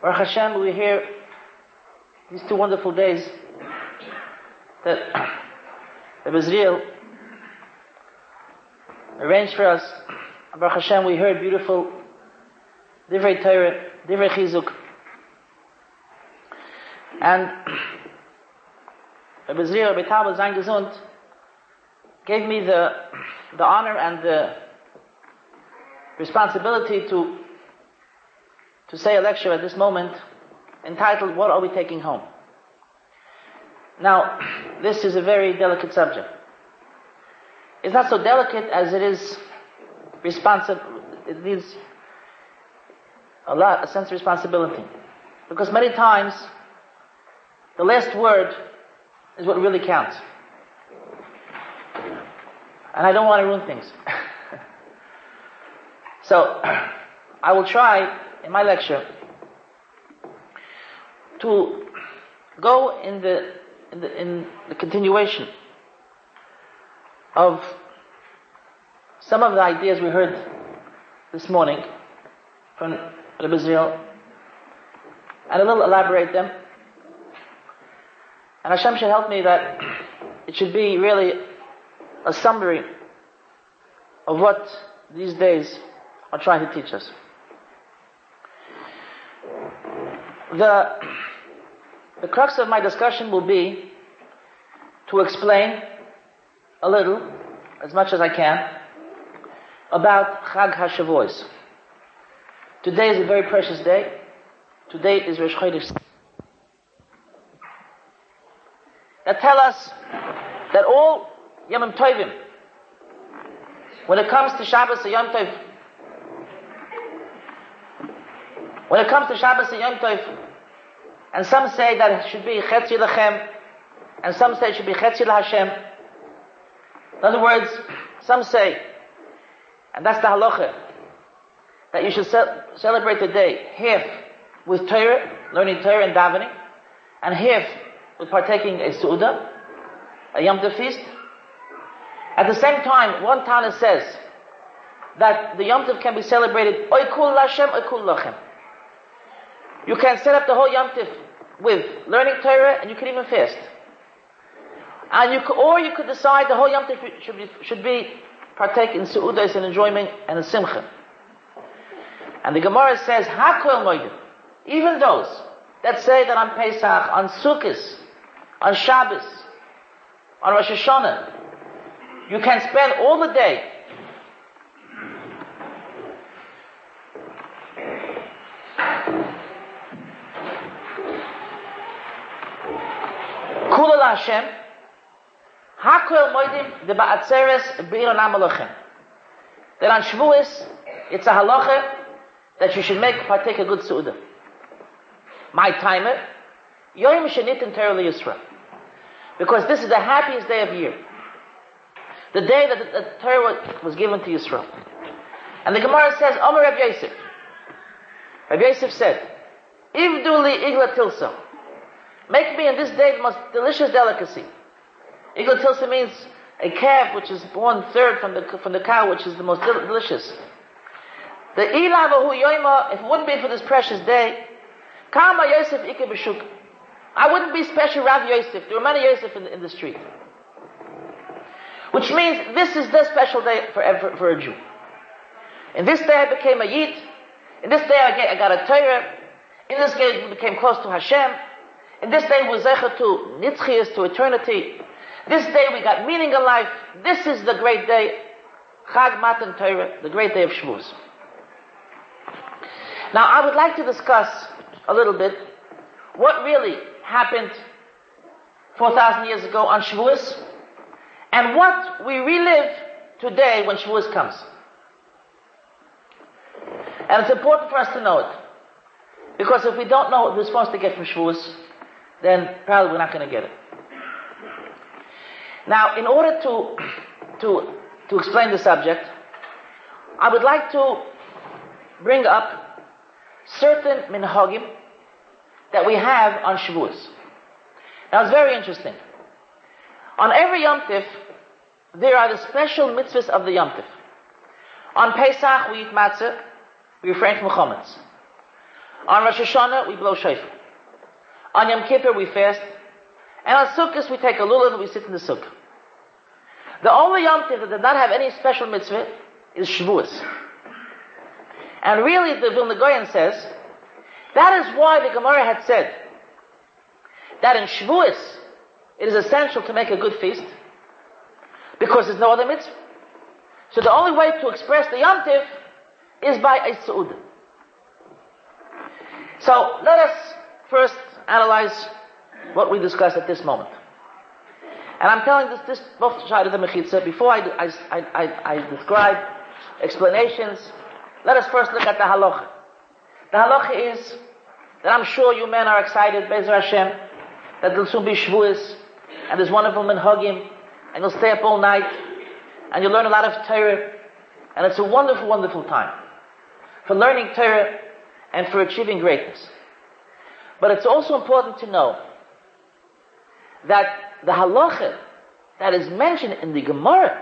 Baruch Hashem, we hear these two wonderful days that the Israel arranged for us. Baruch Hashem, we heard beautiful Divrei Torah, Divrei Chizuk. And Rabbi Zriel, Rabbi Tal Zayn Gesund, gave me the, the honor and the responsibility to, to say a lecture at this moment entitled, What Are We Taking Home? Now, this is a very delicate subject. It's not so delicate as it is responsive, it needs a lot, a sense of responsibility. Because many times, the last word is what really counts. And I don't want to ruin things. so, I will try in my lecture to go in the, in the, in the continuation of some of the ideas we heard this morning from Rabbi and a little elaborate them. And Hashem should help me that it should be really a summary of what these days are trying to teach us. The, the crux of my discussion will be to explain a little, as much as I can, about Chag HaShavuos. Today is a very precious day. Today is Rosh Chodesh. That tell us that all Yom Tovim, when it comes to Shabbos and Yom Tov, when it comes to Shabbos and Yom Tov, and some say that it should be Chetzi Lachem, and some say it should be Chetzi LaHashem. In other words, some say, and that's the halacha, that you should ce- celebrate the day half with Torah, learning Torah and davening, and half with partaking a Su'udah, a Yom Tov feast. At the same time, one Tana says that the Yom Tov can be celebrated Oikul Lashem, Oikul Lachem. You can set up the whole Yom Tov with learning Torah and you can even fast. And you could, or you could decide the whole Yom Tov should be, should be partake in Su'udah and enjoyment and a Simcha. And the Gemara says, Hakol Moedim, even those that say that on Pesach, on Sukkot, on Shabbos, on Rosh Hashanah, you can spend all the day Kula Hashem, Hakol Moedim, the Ba'atzeres, Be'ir Amalochem. That on Shavuos, it's a halacha that you should make partake a good su'udah. My timer, Yom Shenitin Terli Yisrael. Because this is the happiest day of year. The day that the, Torah was given to Yisrael. And the Gemara says, Omer Reb Yosef. Reb Yosef said, Ivdu li igla tilsa. Make me in this day the most delicious delicacy. Igla tilsa means a calf which is born third from the, from the cow, which is the most del- delicious. The ilavahu yoima, if it wouldn't be for this precious day, kama Yosef ike. I wouldn't be special Rav Yosef. There were many Yosef in, in the street. Which means this is the special day for, for, for a Jew. In this day I became a Yid. In this day I, get, I got a Torah. In this day I became close to Hashem. In this day was Zecher to Nitzchias, to eternity. This day we got meaning in life. This is the great day. Chag Matan Torah, the great day of Shavuos. Now I would like to discuss a little bit what really happened 4,000 years ago on Shavuos and what we relive today when Shavuos comes. And it's important for us to know it. Because if we don't know what we're supposed to get from Shavuos, then probably we're not going to get it. Now, in order to, to, to explain the subject, I would like to bring up certain minhagim that we have on Shavuos. Now, it's very interesting. On every Yom Tif, there are the special mitzvahs of the Yom Tif. On Pesach, we eat matzah, we refrain from chametz. On Rosh Hashanah, we blow shofar. On Yom Kippur, we fast. And on Sukkot, we take a lulav and we sit in the sukkah. The only Yom Tov that does not have any special mitzvah is Shavuos. And really, the Vilna Gaon says, that is why the Gemara had said that in Shavuos, it is essential to make a good feast, because there's no other mitzvah. So the only way to express the Yom Tiv is by a Su'ud. So let us first analyze what we discussed at this moment. And I'm telling this, this both side of the Mechitza, before I, I, I, I, describe explanations, let us first look at the halacha. The halacha is that I'm sure you men are excited, Bezer Hashem, that there'll soon be Shavuos, and there's wonderful minhagim, and you'll stay up all night, and you'll learn a lot of Torah, and it's a wonderful, wonderful time for learning Torah and for achieving greatness. But it's also important to know that the halacha that is mentioned in the Gemara,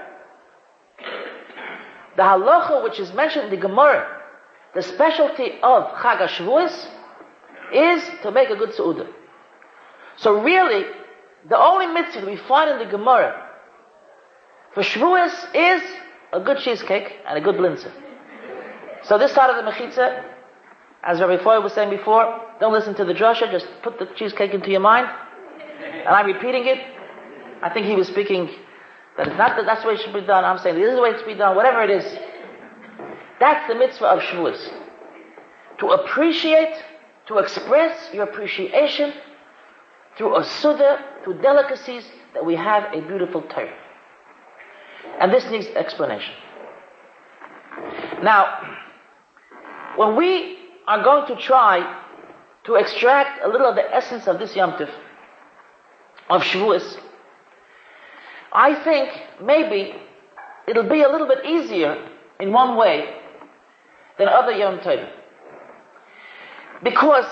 the halacha which is mentioned in the Gemara, the specialty of Chag HaShavuos is to make a good Su'udah. So really, the only mitzvah we find in the Gemara for Shavuos is a good cheesecake and a good linzer. So this side of the mechitza, as Rabbi Foy was saying before, don't listen to the drasha, just put the cheesecake into your mind. And I'm repeating it. I think he was speaking that it's not that that's the way it should be done. I'm saying this is the way it should be done, whatever it is. That's the mitzvah of Shavuos. To appreciate, to express your appreciation through a suda, through delicacies, that we have a beautiful Torah. And this needs explanation. Now, when we are going to try to extract a little of the essence of this Yom Tif, of Shavuos, I think maybe it'll be a little bit easier in one way than other Yom. Because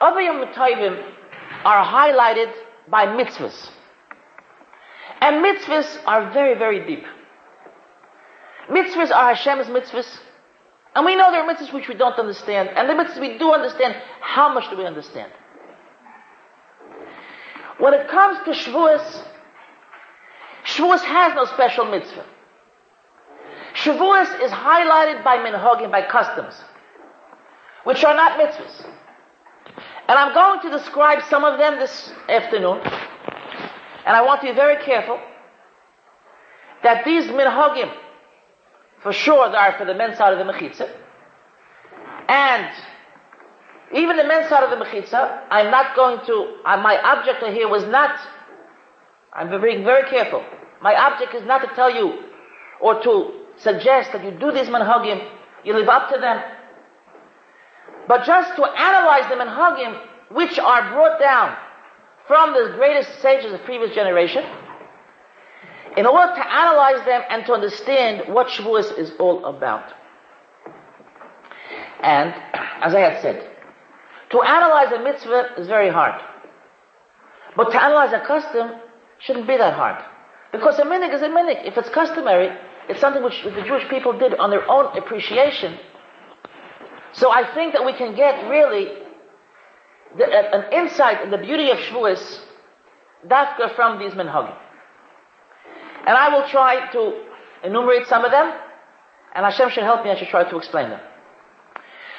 other Yom Tovim are highlighted by mitzvahs. And mitzvahs are very, very deep. Mitzvahs are Hashem's mitzvahs. And we know there are mitzvahs which we don't understand. And the mitzvahs we do understand, how much do we understand? When it comes to Shavuos, Shavuos has no special mitzvah. Shavuos is highlighted by minhagim, by customs, which are not mitzvahs. And I'm going to describe some of them this afternoon. And I want to be very careful that these minhagim, for sure, are for the men's side of the mechitza. And even the men's side of the mechitza, I'm not going to, uh, my object here was not, I'm being very careful. My object is not to tell you or to suggest that you do these minhagim, you live up to them, but just to analyze them hug him, which are brought down from the greatest sages of previous generation, in order to analyze them and to understand what Shavuos is all about. And, as I had said, to analyze a mitzvah is very hard. But to analyze a custom shouldn't be that hard. Because a minig is a minig. If it's customary, it's something which the Jewish people did on their own appreciation. So I think that we can get really the, an insight in the beauty of Shavuos, dafka from these minhagim. And I will try to enumerate some of them, and Hashem should help me, I should try to explain them.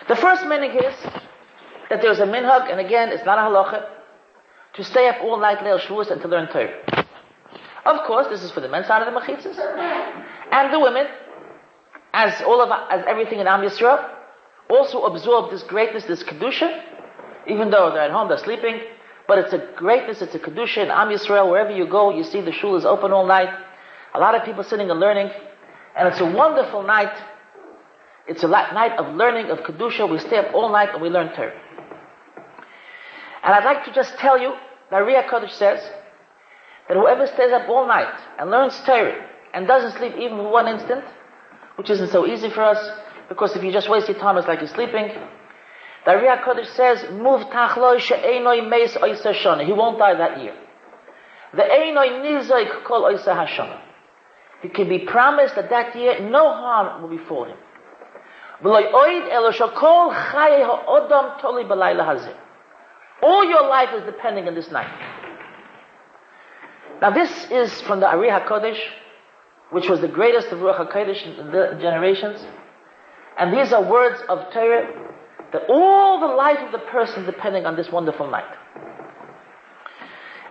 The first minhag is that there's a minhag, and again, it's not a halacha, to stay up all night leil Shavuos and to learn Torah. Of course, this is for the men's side of the machitzas, and the women, as all of as everything in Am Yisrael, also absorb this greatness, this kedusha, even though they're at home, they're sleeping. But it's a greatness, it's a kedusha in Am Yisrael. Wherever you go, you see the shul is open all night. A lot of people sitting and learning, and it's a wonderful night. It's a night of learning of kedusha. We stay up all night and we learn Torah. And I'd like to just tell you, the Ari HaKodesh says that whoever stays up all night and learns Torah and doesn't sleep even for one instant, which isn't so easy for us, because if you just waste your time, it's like you're sleeping. The Ari HaKodesh says, Move tachloi she'enoi meis oisa shana. He won't die that year. The einoi nizoik kol oisa hashana. He can be promised that that year no harm will befall him. All your life is depending on this night. Now this is from the Ari HaKodesh, which was the greatest of Ruach HaKodesh in the generations. And these are words of Torah that all the life of the person depending on this wonderful night.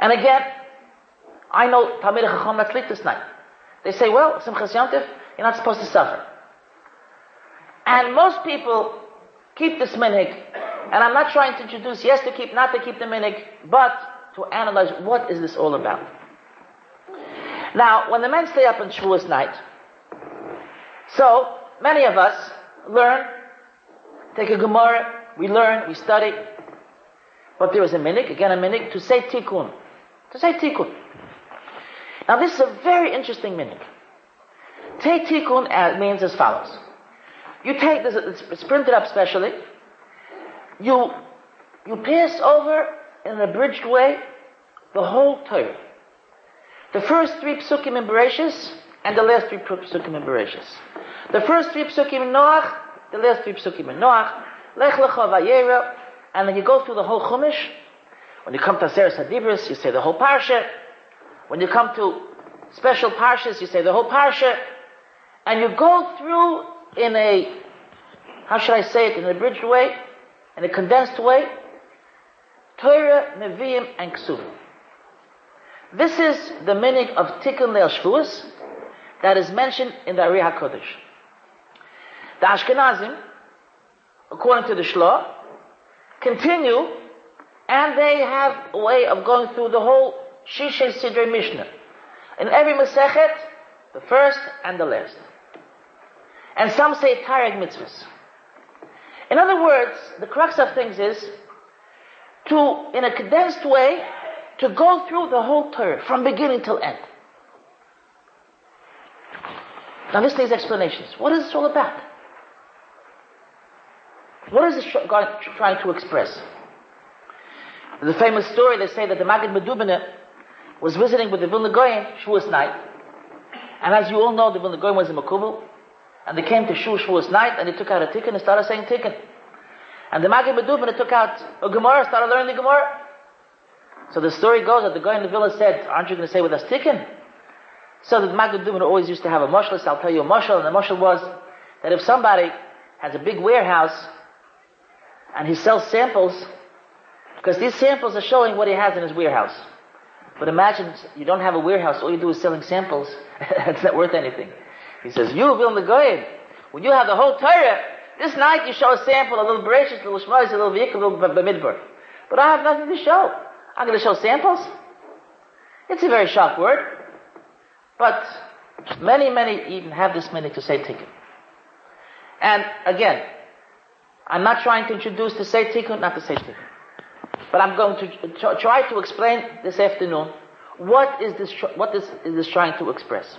And again, I know Talmid Chacham that sleep this night. They say, well, Simchas Yontif, you're not supposed to suffer. And most people keep this minhag, and I'm not trying to introduce yes to keep, not to keep the minhag, but to analyze what is this all about. Now, when the men stay up on Shavuos night, so many of us learn, take a Gemara, we learn, we study, but there is a minhag, again a minhag, to say tikkun, to say tikkun. Now this is a very interesting minhag. Take tikkun uh, means as follows. You take this, it's printed up specially. You, you pass over in an abridged way the whole Torah. The first three psukim in Bereshis and the last three psukim in Bereshis. The first three psukim in Noach, the last three psukim in Noach, Lech Lecha Vayera, and then you go through the whole Chumash. When you come to Aseres Hadibris, you say the whole Parsha. When you come to special Parshas, you say the whole Parsha. And you go through in a, how should I say it, in an abridged way, in a condensed way, Torah, Nevi'im, and Ksuvim. This is the meaning of Tikkun Leil Shavuos that is mentioned in the Ari HaKodesh. The Ashkenazim, according to the Shlah, continue and they have a way of going through the whole Shishay Sidrei Mishnah. In every Masechet, the first and the last. And some say Taryag mitzvahs. In other words, the crux of things is to, in a condensed way, to go through the whole Torah from beginning till end. Now to these explanations. What is this all about? What is this God trying to express? The famous story, they say that the Maggid Medubina was visiting with the Vilna Goyen Shavuos night. And as you all know, the Vilna Goyen was in Makubal. And they came to Shu Shavuos night and they took out a tikkun and started saying tikkun. And the Maggid Medubina took out a Gemara, started learning the Gemara. So the story goes that the guy in the villa said, aren't you going to say with us tikkun? So the Maggid Medubina always used to have a mushal, so I'll tell you a mushal, and the mushal was that if somebody has a big warehouse and he sells samples, because these samples are showing what he has in his warehouse. But imagine you don't have a warehouse, all you do is selling samples. it's not worth anything. He says, you, Bill Goyim, when you have the whole Torah, this night you show a sample, a little Bereshit, a little Shmais, a little Vayikra, a little Bamidbar. But I have nothing to show. I'm going to show samples. It's a very sharp word. But many, many even have this meaning to say tikkun. And again, I'm not trying to introduce to say tikkun, not to say tikkun. But I'm going to try to explain this afternoon what is this, what is, is this trying to express.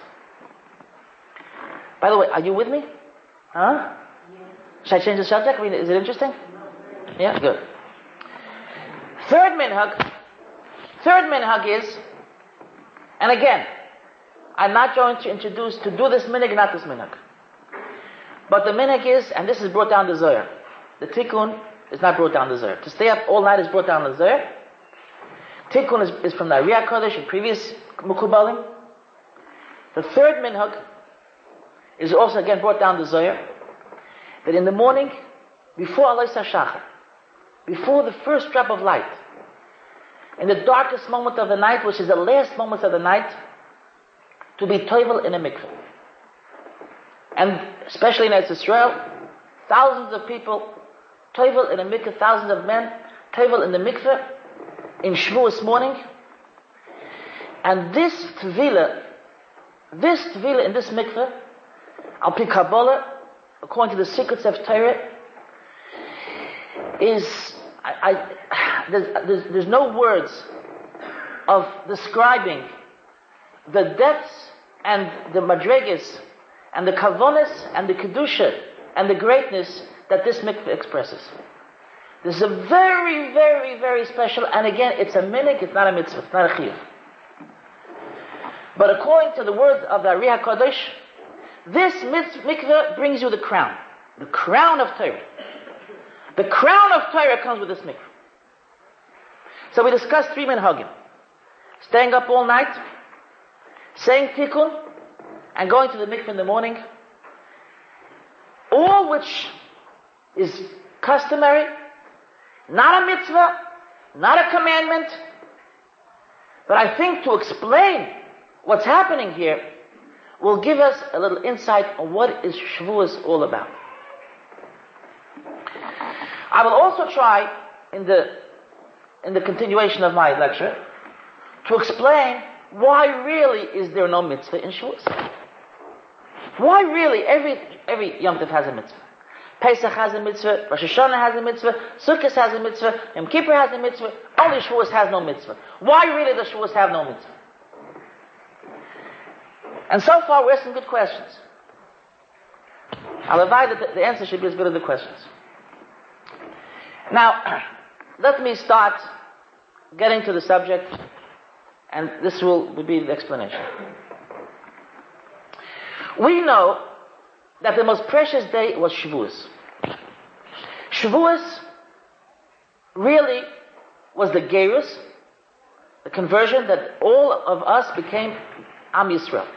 By the way, are you with me? Huh? Should I change the subject? I mean, is it interesting? Yeah, good. Third minhag. Third minhag is, and again, I'm not going to introduce to do this minhag, not this minhag. But the minhag is, and this is brought down the Zohar. The tikkun is not brought down the Zohar. To stay up all night is brought down the Zohar. Tikkun is, is from the Ari HaKodesh and previous Mukubalim. The third minhag is also again brought down the Zohar. That in the morning, before Alos HaShachar, before the first drop of light, in the darkest moment of the night, which is the last moment of the night, to be toivel in a mikveh. And especially in Israel, thousands of people Toivel in a mikveh, thousands of men, Toivel in the mikveh, in Shavuos morning. And this Tvila, this Tvila in this mikveh, Al Pi Kabbalah, according to the secrets of Torah, is, I, I, there's, there's, there's no words of describing the depths and the madrigas and the kavonis and the kedusha and the greatness that this mikveh expresses. This is a very, very, very special, and again, it's a minik, it's not a mitzvah, it's not a chiyuv. But according to the words of the Ari HaKadosh, this mikveh brings you the crown. the crown of Torah. The crown of Torah comes with this mikveh. So we discussed three minhagim. Staying up all night, saying tikkun, and going to the mikveh in the morning. All which is customary, not a mitzvah, not a commandment, but I think to explain what's happening here will give us a little insight on what is Shavuos all about. I will also try in the in the continuation of my lecture to explain why really is there no mitzvah in Shavuos. Why really every every Yom Tov has a mitzvah? Pesach has a mitzvah, Rosh Hashanah has a mitzvah, Sukkot has a mitzvah, Yom Kippur has a mitzvah, only Shavuos has no mitzvah. Why really does Shavuos have no mitzvah? And so far we're asking good questions. I'll advise that the answer should be as good as the questions. Now, let me start getting to the subject, and this will be the explanation. We know that the most precious day was Shavuos. Shavuos really was the Gerus, the conversion that all of us became Am Yisrael.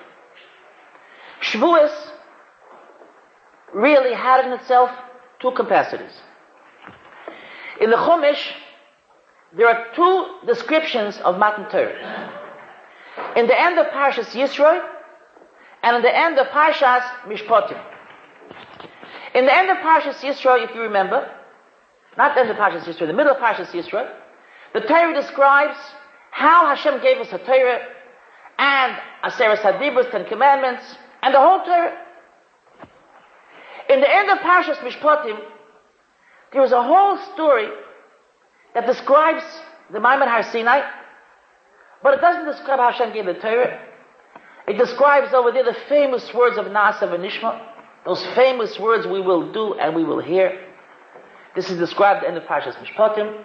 Shavuos really had in itself two capacities. In the Chumash, there are two descriptions of Matan Torah. In the end of Parshas Yisro, and in the end of Parshas Mishpatim. In the end of Parshas Yisro, if you remember, not the end of Parshas Yisro, the middle of Parshas Yisro, the Torah describes how Hashem gave us a Torah and Aseret Hadibros, Ten Commandments, and the whole Torah. In the end of Parshas Mishpatim, there is a whole story that describes the Ma'amad Har Sinai, but it doesn't describe how Hashem gave the Torah. It describes over there the famous words of Nasa and Nishma. Those famous words we will do and we will hear. This is described in the Parshas Mishpatim.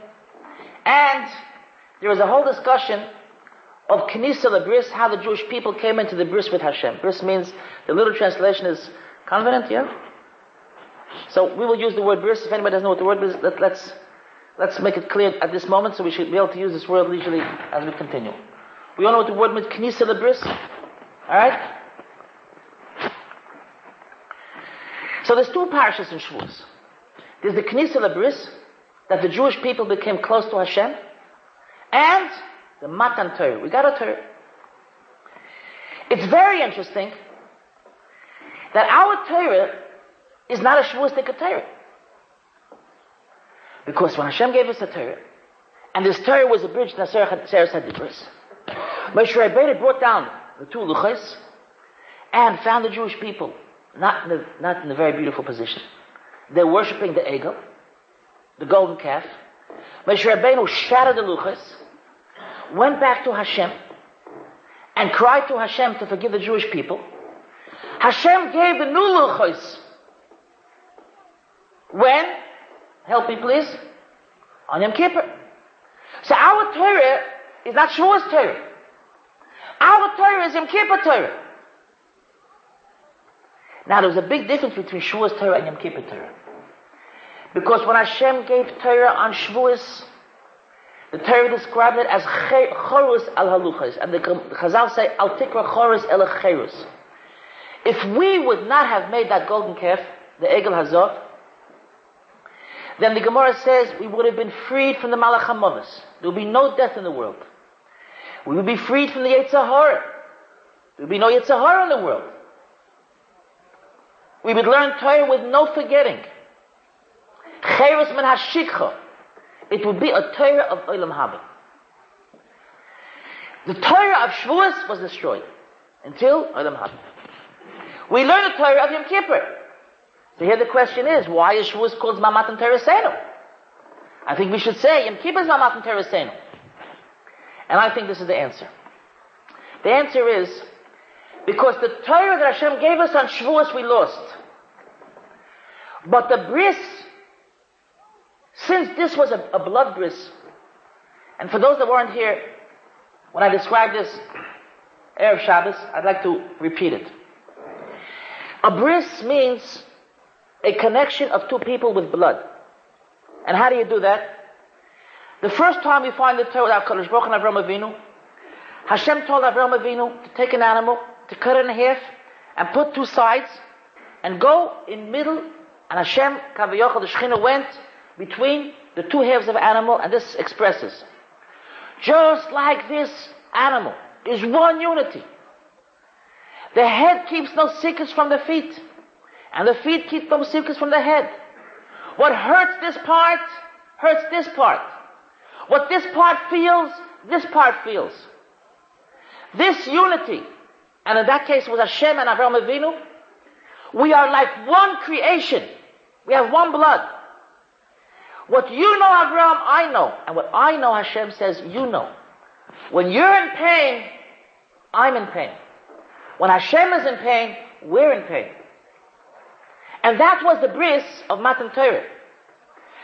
And there is a whole discussion of Knisa the Bris, how the Jewish people came into the Bris with Hashem. Bris means, the little translation is covenant, yeah? So we will use the word bris. If anybody doesn't know what the word is, let, us let's, let's make it clear at this moment so we should be able to use this word leisurely as we continue. We all know what the word means, the bris. Alright? So there's two parashas in Shavuos. There's the Knisa Labris, that the Jewish people became close to Hashem, and the Matan Torah. We got a Torah. It's very interesting that our Torah is not a Shavuostic Torah. Because when Hashem gave us a Torah, and this Torah was a bridge to Sarah Hadibris, Moshe Rabbeinu brought down the two luchas and found the Jewish people not in, a, not in a very beautiful position. They're worshipping the Egel, the golden calf. Moshe Rabbeinu shattered the luchas, went back to Hashem, and cried to Hashem to forgive the Jewish people. Hashem gave the new luchas. When? Help me please. On Yom Kippur. So our Torah is not Shavuos Torah. Our Torah is Yom Kippur Torah. Now there's a big difference between Shavuos Torah and Yom Kippur Torah. Because when Hashem gave Torah on Shavuos, the Torah described it as chorus al haluchas, and the Chazal say al tikra chorus el cherus. If we would not have made that golden calf, the Egel Hazov, then the Gemara says we would have been freed from the Malach There would be no death in the world. We would be freed from the Yetzer Hara. There would be no Yetzer Hara in the world. We would learn Torah with no forgetting. Cheres min hashikha. It would be a Torah of Olam Haba. The Torah of Shavuos was destroyed until Olam Haba. We learn the Torah of Yom Kippur. So here the question is, why is Shavuos called Mamatan Teresenu? I think we should say Yom Kippur is Mamatan Teresenu. And I think this is the answer. The answer is because the Torah that Hashem gave us on Shavuos we lost. But the bris, since this was a, a blood bris, and for those that weren't here, when I described this Erev Shabbos, I'd like to repeat it. A bris means a connection of two people with blood. And how do you do that? The first time we find the Torah HaKadosh Baruch and Avram Avinu, Hashem told Avram Avinu to take an animal, to cut in half, and put two sides, and go in middle, and Hashem, Kavayochel, the Shekhinah went between the two halves of animal, and this expresses. Just like this animal is one unity. The head keeps no secrets from the feet, and the feet keep no secrets from the head. What hurts this part, hurts this part. What this part feels, this part feels. This unity, and in that case it was Hashem and Avraham Avinu, we are like one creation. We have one blood. What you know, Avraham, I know. And what I know, Hashem says, you know. When you're in pain, I'm in pain. When Hashem is in pain, we're in pain. And that was the bris of Matan Torah.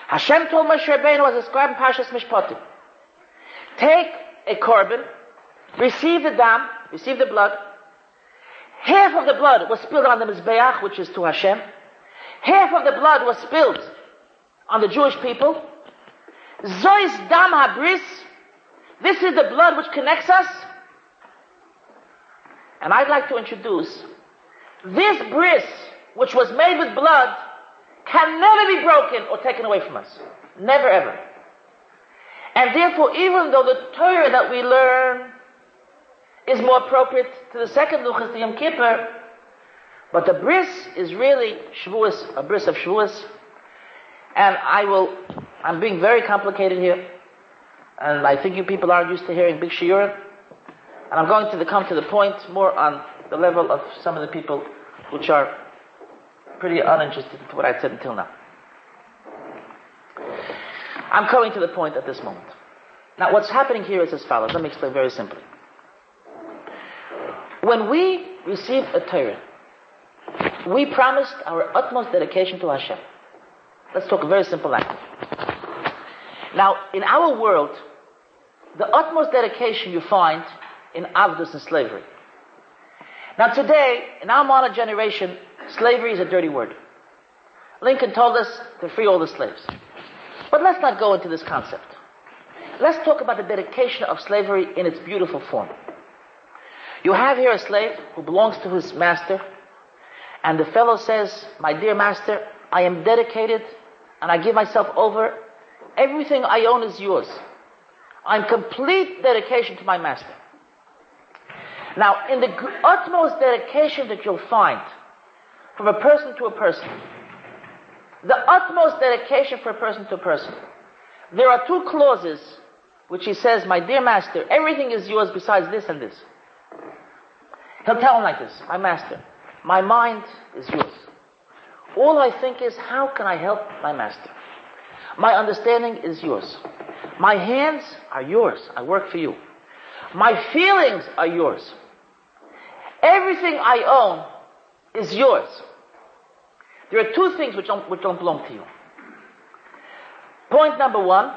Hashem told Moshe Rabbeinu as described in Parshas Mishpatim, take a korban, receive the dam, receive the blood. Half of the blood was spilled on the Mizbeach, which is to Hashem. Half of the blood was spilled on the Jewish people. Zois dam habris. This is the blood which connects us. And I'd like to introduce this bris, which was made with blood, can never be broken or taken away from us. Never ever. And therefore, even though the Torah that we learn is more appropriate to the second Luchas, the Yom Kippur, but the bris is really Shavuos, a bris of Shavuos. And I will, I'm being very complicated here. And I think you people aren't used to hearing big shiurim. And I'm going to come to the point more on the level of some of the people which are pretty uninterested in what I said until now. I'm coming to the point at this moment. Now, what's happening here is as follows. Let me explain very simply. When we receive a Torah, we promised our utmost dedication to Hashem. Let's talk a very simple language. Now, in our world, the utmost dedication you find in avdus and slavery. Now, today, in our modern generation, Slavery is a dirty word. Lincoln told us to free all the slaves. But let's not go into this concept. Let's talk about the dedication of slavery in its beautiful form. You have here a slave who belongs to his master, and the fellow says, My dear master, I am dedicated and I give myself over. Everything I own is yours. I'm complete dedication to my master. Now, in the utmost dedication that you'll find from a person to a person. The utmost dedication a person to a person. There are two clauses which he says, My dear master, everything is yours besides this and this. He'll tell him like this, My master, my mind is yours. All I think is, how can I help my master? My understanding is yours. My hands are yours. I work for you. My feelings are yours. Everything I own is yours. There are two things which don't, which don't belong to you. Point number one,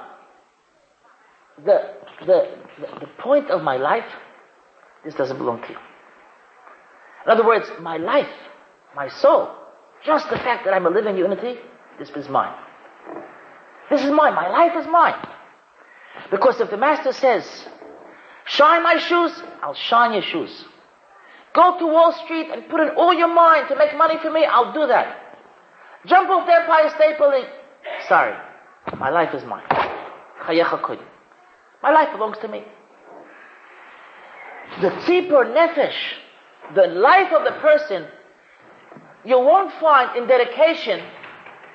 the, the, the, the point of my life, this doesn't belong to you. In other words, my life, my soul, just the fact that I'm a living unity, this is mine. This is mine. My life is mine. Because if the master says, shine my shoes, I'll shine your shoes. Go to Wall Street and put in all your mind to make money for me, I'll do that. Jump off the Empire State Building. Sorry. My life is mine. My life belongs to me. The tzipor nefesh, the life of the person, you won't find in dedication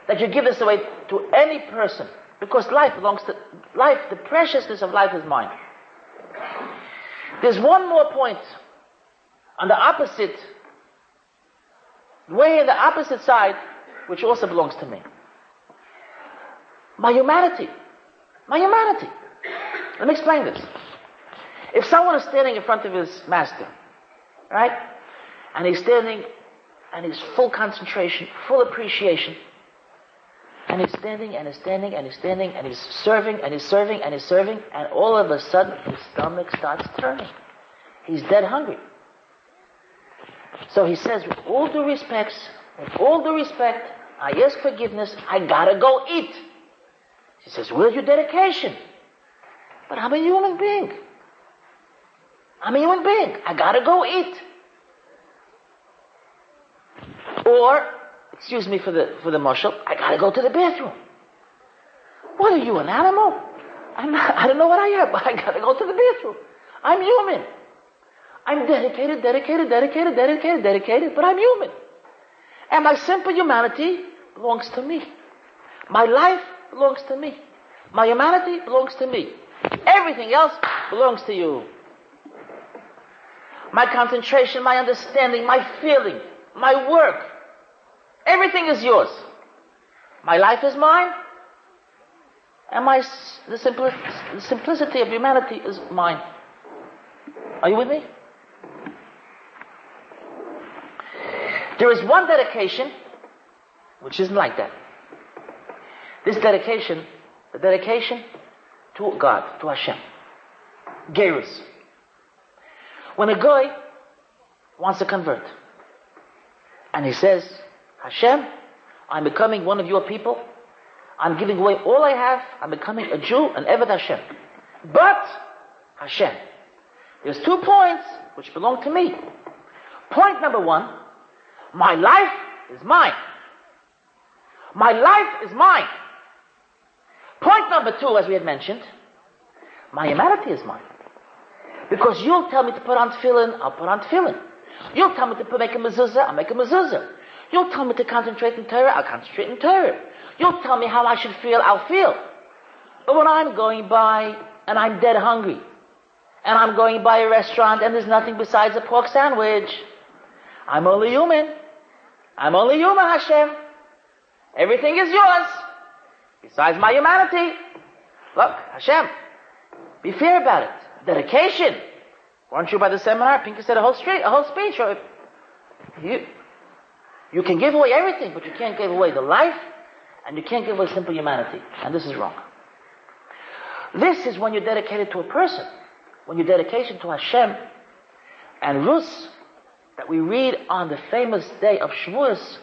that you give this away to any person. Because life belongs to, life, the preciousness of life is mine. There's one more point on the opposite, way in the opposite side, which also belongs to me. My humanity. My humanity. Let me explain this. If someone is standing in front of his master, right? And he's standing and he's full concentration, full appreciation. And he's standing and he's standing and he's standing and he's serving and he's serving and he's serving and all of a sudden his stomach starts turning. He's dead hungry. So he says, with all due respects, with all due respect, I ask forgiveness, I gotta go eat. She says, where's your dedication? But I'm a human being. I'm a human being. I gotta go eat. Or, excuse me for the, for the marshal, I gotta go to the bathroom. What are you, an animal? I'm not, I don't know what I am, but I gotta go to the bathroom. I'm human. I'm dedicated, dedicated, dedicated, dedicated, dedicated, but I'm human. And my simple humanity belongs to me. My life belongs to me. My humanity belongs to me. Everything else belongs to you. My concentration, my understanding, my feeling, my work, everything is yours. My life is mine, and my the, simpli- the simplicity of humanity is mine. Are you with me? There is one dedication which isn't like that. This dedication, the dedication to God, to Hashem. Gerus. When a guy wants to convert, and he says, Hashem, I'm becoming one of your people, I'm giving away all I have, I'm becoming a Jew, an Eved Hashem. But, Hashem, there's two points which belong to me. Point number one, my life is mine. My life is mine. Point number two, as we had mentioned, my humanity is mine. Because you'll tell me to put on tefillin, I'll put on tefillin. You'll tell me to put, make a mezuzah, I'll make a mezuzah. You'll tell me to concentrate in Torah, I'll concentrate in Torah. You'll tell me how I should feel, I'll feel. But when I'm going by and I'm dead hungry, and I'm going by a restaurant and there's nothing besides a pork sandwich, I'm only human. I'm only human, Hashem. Everything is yours, besides my humanity. Look, Hashem, be fair about it. Dedication. Weren't you by the seminar? Pinky said a whole street, a whole speech. You, you can give away everything, but you can't give away the life, and you can't give away simple humanity. And this is wrong. This is when you're dedicated to a person. When your dedication to Hashem and Rus, that we read on the famous day of Shavuos,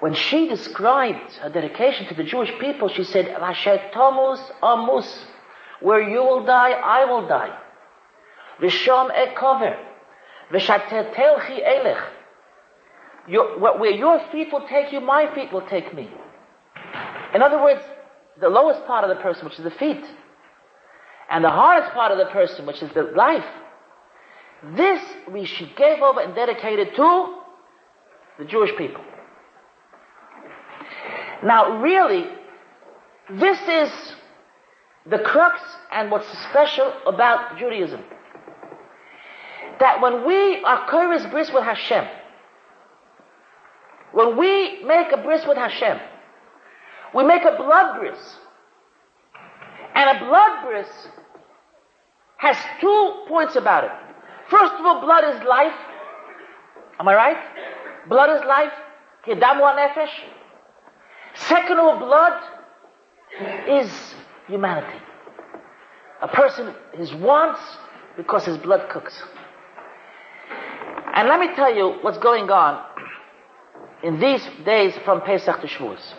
when she described her dedication to the Jewish people, she said, Tomus Amus, where you will die, I will die. Visham Ekover, Vishatetelchi Elech. Where your feet will take you, my feet will take me. In other words, the lowest part of the person, which is the feet, and the hardest part of the person, which is the life, this we she gave over and dedicated to the Jewish people. Now, really, this is the crux and what's special about Judaism. That when we are Koris bris with Hashem, when we make a bris with Hashem, we make a blood bris. And a blood bris has two points about it. First of all, blood is life. Am I right? Blood is life. Nefesh. Second of all, blood is humanity. A person, his wants, because his blood cooks. And let me tell you what's going on in these days from Pesach to Shavuos.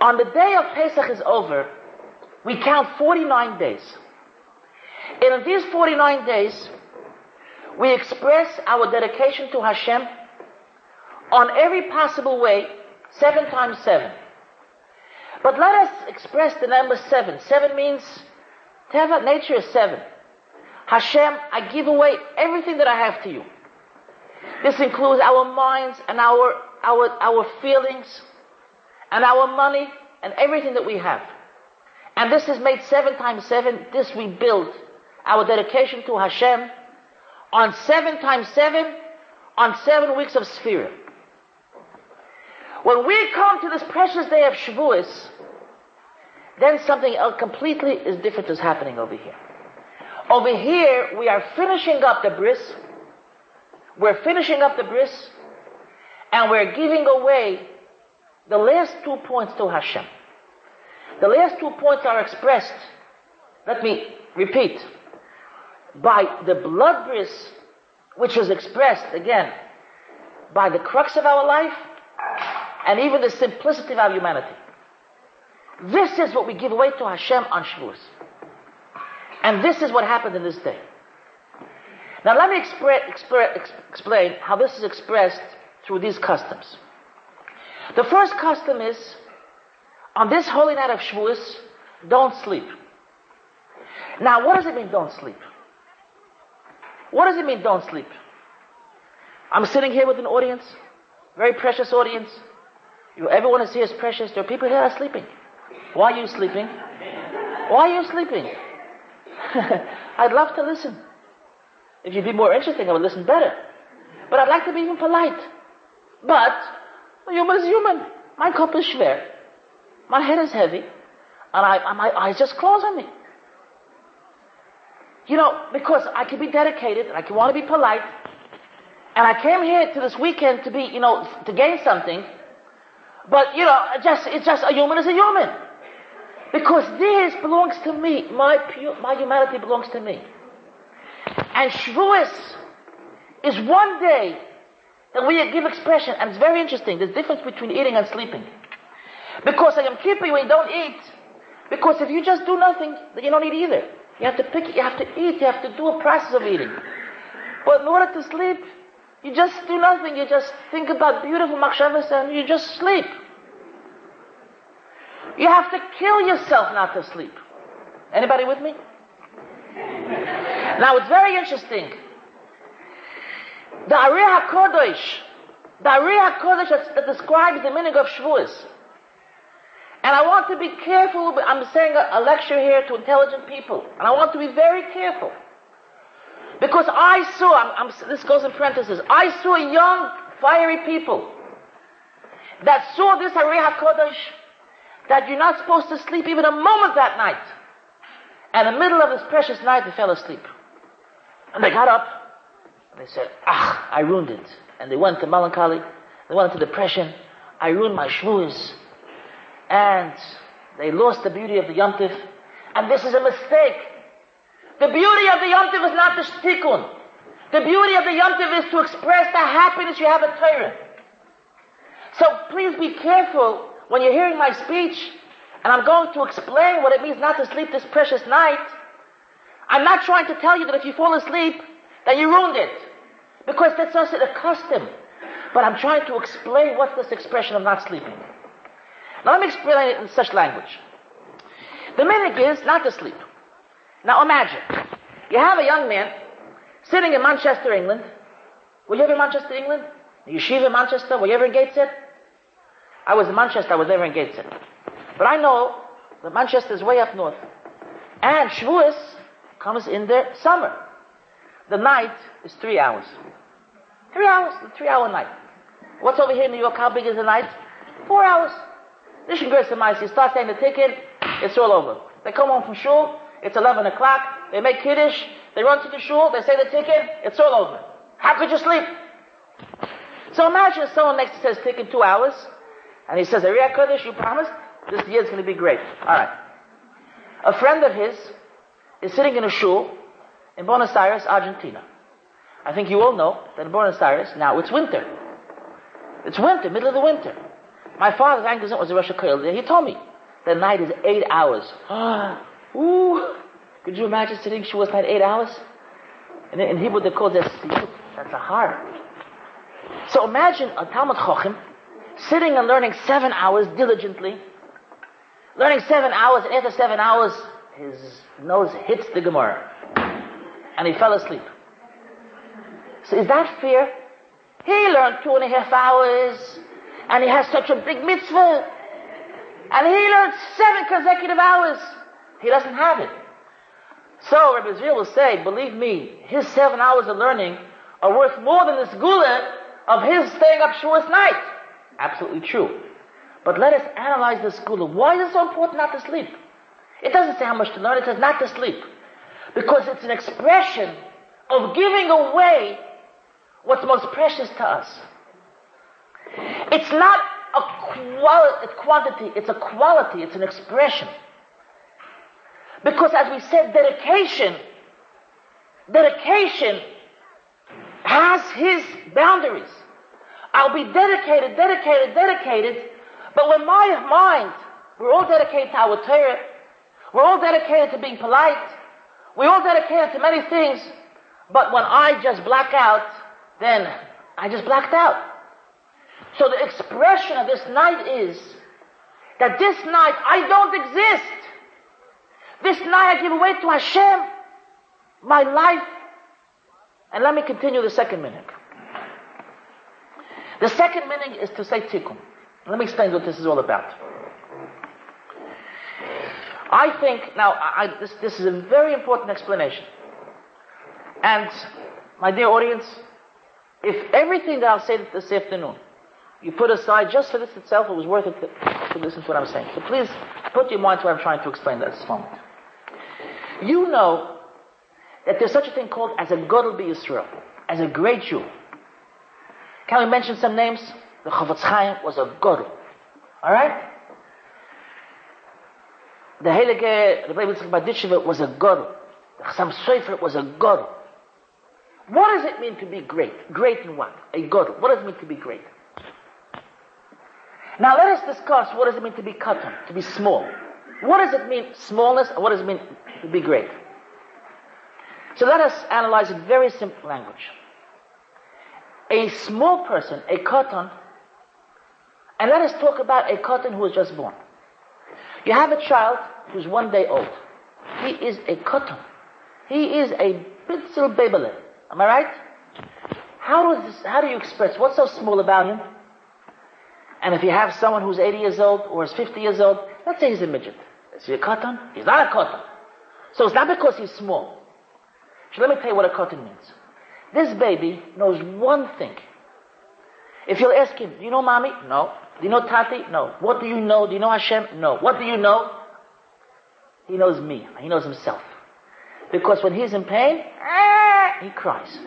On the day of Pesach is over, we count 49 days. And in these 49 days, we express our dedication to Hashem on every possible way, seven times seven. But let us express the number seven. Seven means, Teva, nature is seven. Hashem, I give away everything that I have to you. This includes our minds and our, our, our feelings and our money and everything that we have. And this is made seven times seven. This we build our dedication to Hashem on seven times seven, on seven weeks of Sphira. When we come to this precious day of Shavuos, then something else completely is different is happening over here. Over here, we are finishing up the bris. We're finishing up the bris, and we're giving away the last two points to Hashem. The last two points are expressed, let me repeat, by the blood bris, which was expressed, again, by the crux of our life and even the simplicity of our humanity. This is what we give away to Hashem on Shavuos. And this is what happened in this day. Now let me expre- expre- explain how this is expressed through these customs. The first custom is, on this holy night of Shavuos, don't sleep. Now what does it mean don't sleep? What does it mean don't sleep? I'm sitting here with an audience, very precious audience. You, everyone is here is precious. There are people here that are sleeping. Why are you sleeping? Why are you sleeping? I'd love to listen. If you'd be more interesting, I would listen better. But I'd like to be even polite. But a human is human. My cup is schwer. My head is heavy. And I, my eyes just close on me. You know, because I can be dedicated and I can want to be polite. And I came here to this weekend to be, you know, to gain something. But, you know, just, it's just a human is a human. Because this belongs to me. My pure, my humanity belongs to me. And Shavuos is one day that we give expression, and it's very interesting. There's difference between eating and sleeping. Because Yom Kippur, when you don't eat, because if you just do nothing, then you don't eat either. You have to pick, you have to eat, you have to do a process of eating. But in order to sleep, you just do nothing. You just think about beautiful machshavas and you just sleep. You have to kill yourself not to sleep. Anybody with me? Now it's very interesting. The Ari HaKodesh, the Ari HaKodesh that describes the meaning of Shavuos. And I want to be careful, I'm saying a, a lecture here to intelligent people, and I want to be very careful. Because I saw, I'm, I'm, this goes in parentheses, I saw young, fiery people that saw this Ari HaKodesh that you're not supposed to sleep even a moment that night. And in the middle of this precious night, they fell asleep. And they got up, and they said, ah, I ruined it. And they went to melancholy, they went into depression, I ruined my Shavuos. And they lost the beauty of the Yom And this is a mistake. The beauty of the Yom is not the tikkun. The beauty of the Yom is to express the happiness you have at Torah. So please be careful when you're hearing my speech, and I'm going to explain what it means not to sleep this precious night, I'm not trying to tell you that if you fall asleep, that you ruined it. Because that's just a custom. But I'm trying to explain what's this expression of not sleeping. Now let me explain it in such language. The minhag is not to sleep. Now imagine, you have a young man sitting in Manchester, England. Were you ever in Manchester, England? Yeshiva in Manchester? Were you ever in Gateshead? I was in Manchester, I was never in Gateshead. But I know that Manchester is way up north. And Shavuos comes in the summer. The night is three hours. Three hours, the three hour night. What's over here in New York? How big is the night? Four hours. Nishon Gersa you start saying the tikkun, it's all over. They come home from shul, it's 11 o'clock, they make kiddush, they run to the shul, they say the tikkun, it's all over. How could you sleep? So imagine someone next to says tikkun two hours, and he says, Ari HaKodesh, you promised? This year is going to be great. Alright. A friend of his is sitting in a shul in Buenos Aires, Argentina. I think you all know that in Buenos Aires, now it's winter. It's winter, middle of the winter. My father's Angus was a Rosh Hashanah. He told me the night is eight hours. Ooh. Could you imagine sitting Shavuos night eight hours? And in Hebrew they call this That's a hard. So imagine a Talmud Chochem sitting and learning seven hours diligently, learning seven hours, and after seven hours, his nose hits the Gemara, and he fell asleep. So is that fear? He learned two and a half hours, and he has such a big mitzvah, and he learned seven consecutive hours. He doesn't have it. So Rabbi Israel will say, believe me, his seven hours of learning are worth more than this gula of his staying up Shavuos night. Absolutely true. But let us analyze the school. Why is it so important not to sleep? It doesn't say how much to learn, it says not to sleep. Because it's an expression of giving away what's most precious to us. It's not a, quali- quantity, it's a quality, it's an expression. Because as we said, dedication, dedication has his boundaries. I'll be dedicated, dedicated, dedicated. But when my mind, we're all dedicated to our Torah, we're all dedicated to being polite, we're all dedicated to many things, but when I just black out, then I just blacked out. So the expression of this night is that this night I don't exist. This night I give away to Hashem my life. And let me continue the second meaning. The second meaning is to say tikkun. Let me explain what this is all about. I think, now, I, this, this is a very important explanation. And, my dear audience, if everything that I'll say this afternoon, you put aside just for this itself, it was worth it to, to listen to what I'm saying. So please put your mind to what I'm trying to explain at this moment. You know that there's such a thing called as a Godel Israel, as a great Jew. Can we mention some names? The Chofetz Chaim was a Godel. Alright? The Heilige, the Rebbe Yitzchak was a Godel. The Chassam Sofer was a Godel. What does it mean to be great? Great in what? A Godel. What does it mean to be great? Now let us discuss what does it mean to be katan, to be small. What does it mean, smallness, and what does it mean to be great? So let us analyze in very simple language. A small person, a katan, and let us talk about a katan who was just born. You have a child who's one day old. He is a katan. He is a bitzel babele. Am I right? How does how do you express, what's so small about him? And if you have someone who's 80 years old or is 50 years old, let's say he's a midget. Is he a katan? He's not a katan. So it's not because he's small. So let me tell you what a katan means. This baby knows one thing. If you'll ask him, do you know mommy? No. Do you know tati? No. What do you know? Do you know Hashem? No. What do you know? He knows me. He knows himself. Because when he's in pain, he cries.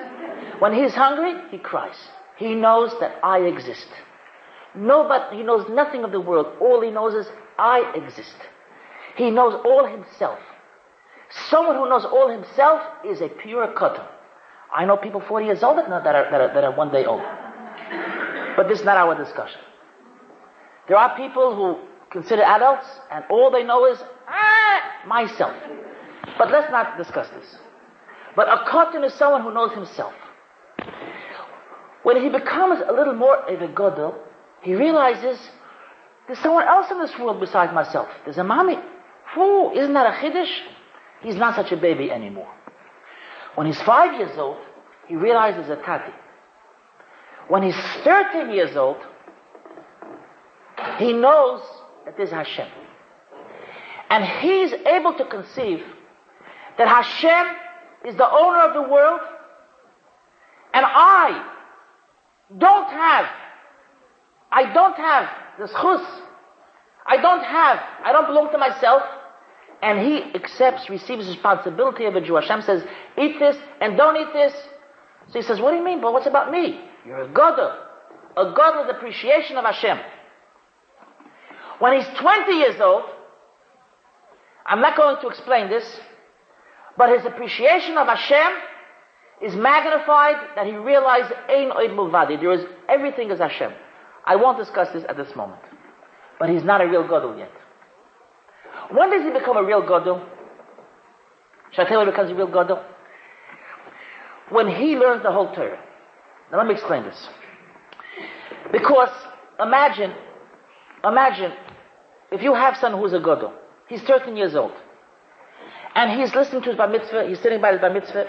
When he's hungry, he cries. He knows that I exist. No, but he knows nothing of the world. All he knows is I exist. He knows all himself. Someone who knows all himself is a pure katan. I know people 40 years old that are, that are, that are one day old. But this is not our discussion. There are people who consider adults and all they know is, ah, myself. But let's not discuss this. But a katan is someone who knows himself. When he becomes a little more of a godel, he realizes there's someone else in this world besides myself. There's a mommy. Whew, isn't that a chiddush? He's not such a baby anymore. When he's five years old, he realizes a tati. When he's 13 years old, he knows that there's Hashem. And he's able to conceive that Hashem is the owner of the world, and I don't have, I don't have this chus. I don't have, I don't belong to myself. And he accepts, receives responsibility of a Jew. Hashem says, eat this and don't eat this. So he says, what do you mean? But what's about me? You're a God. A God with appreciation of Hashem. When he's 20 years old, I'm not going to explain this, but his appreciation of Hashem is magnified that he realized Ein Oid Mulvadi. There is everything is Hashem. I won't discuss this at this moment. But he's not a real Godel yet. When does he become a real Godel? Shall I tell you becomes a real Godel? When he learns the whole Torah. Now let me explain this. Because imagine, imagine if you have son who's a Godel. He's 13 years old. And he's listening to his bar mitzvah, he's sitting by his bar mitzvah,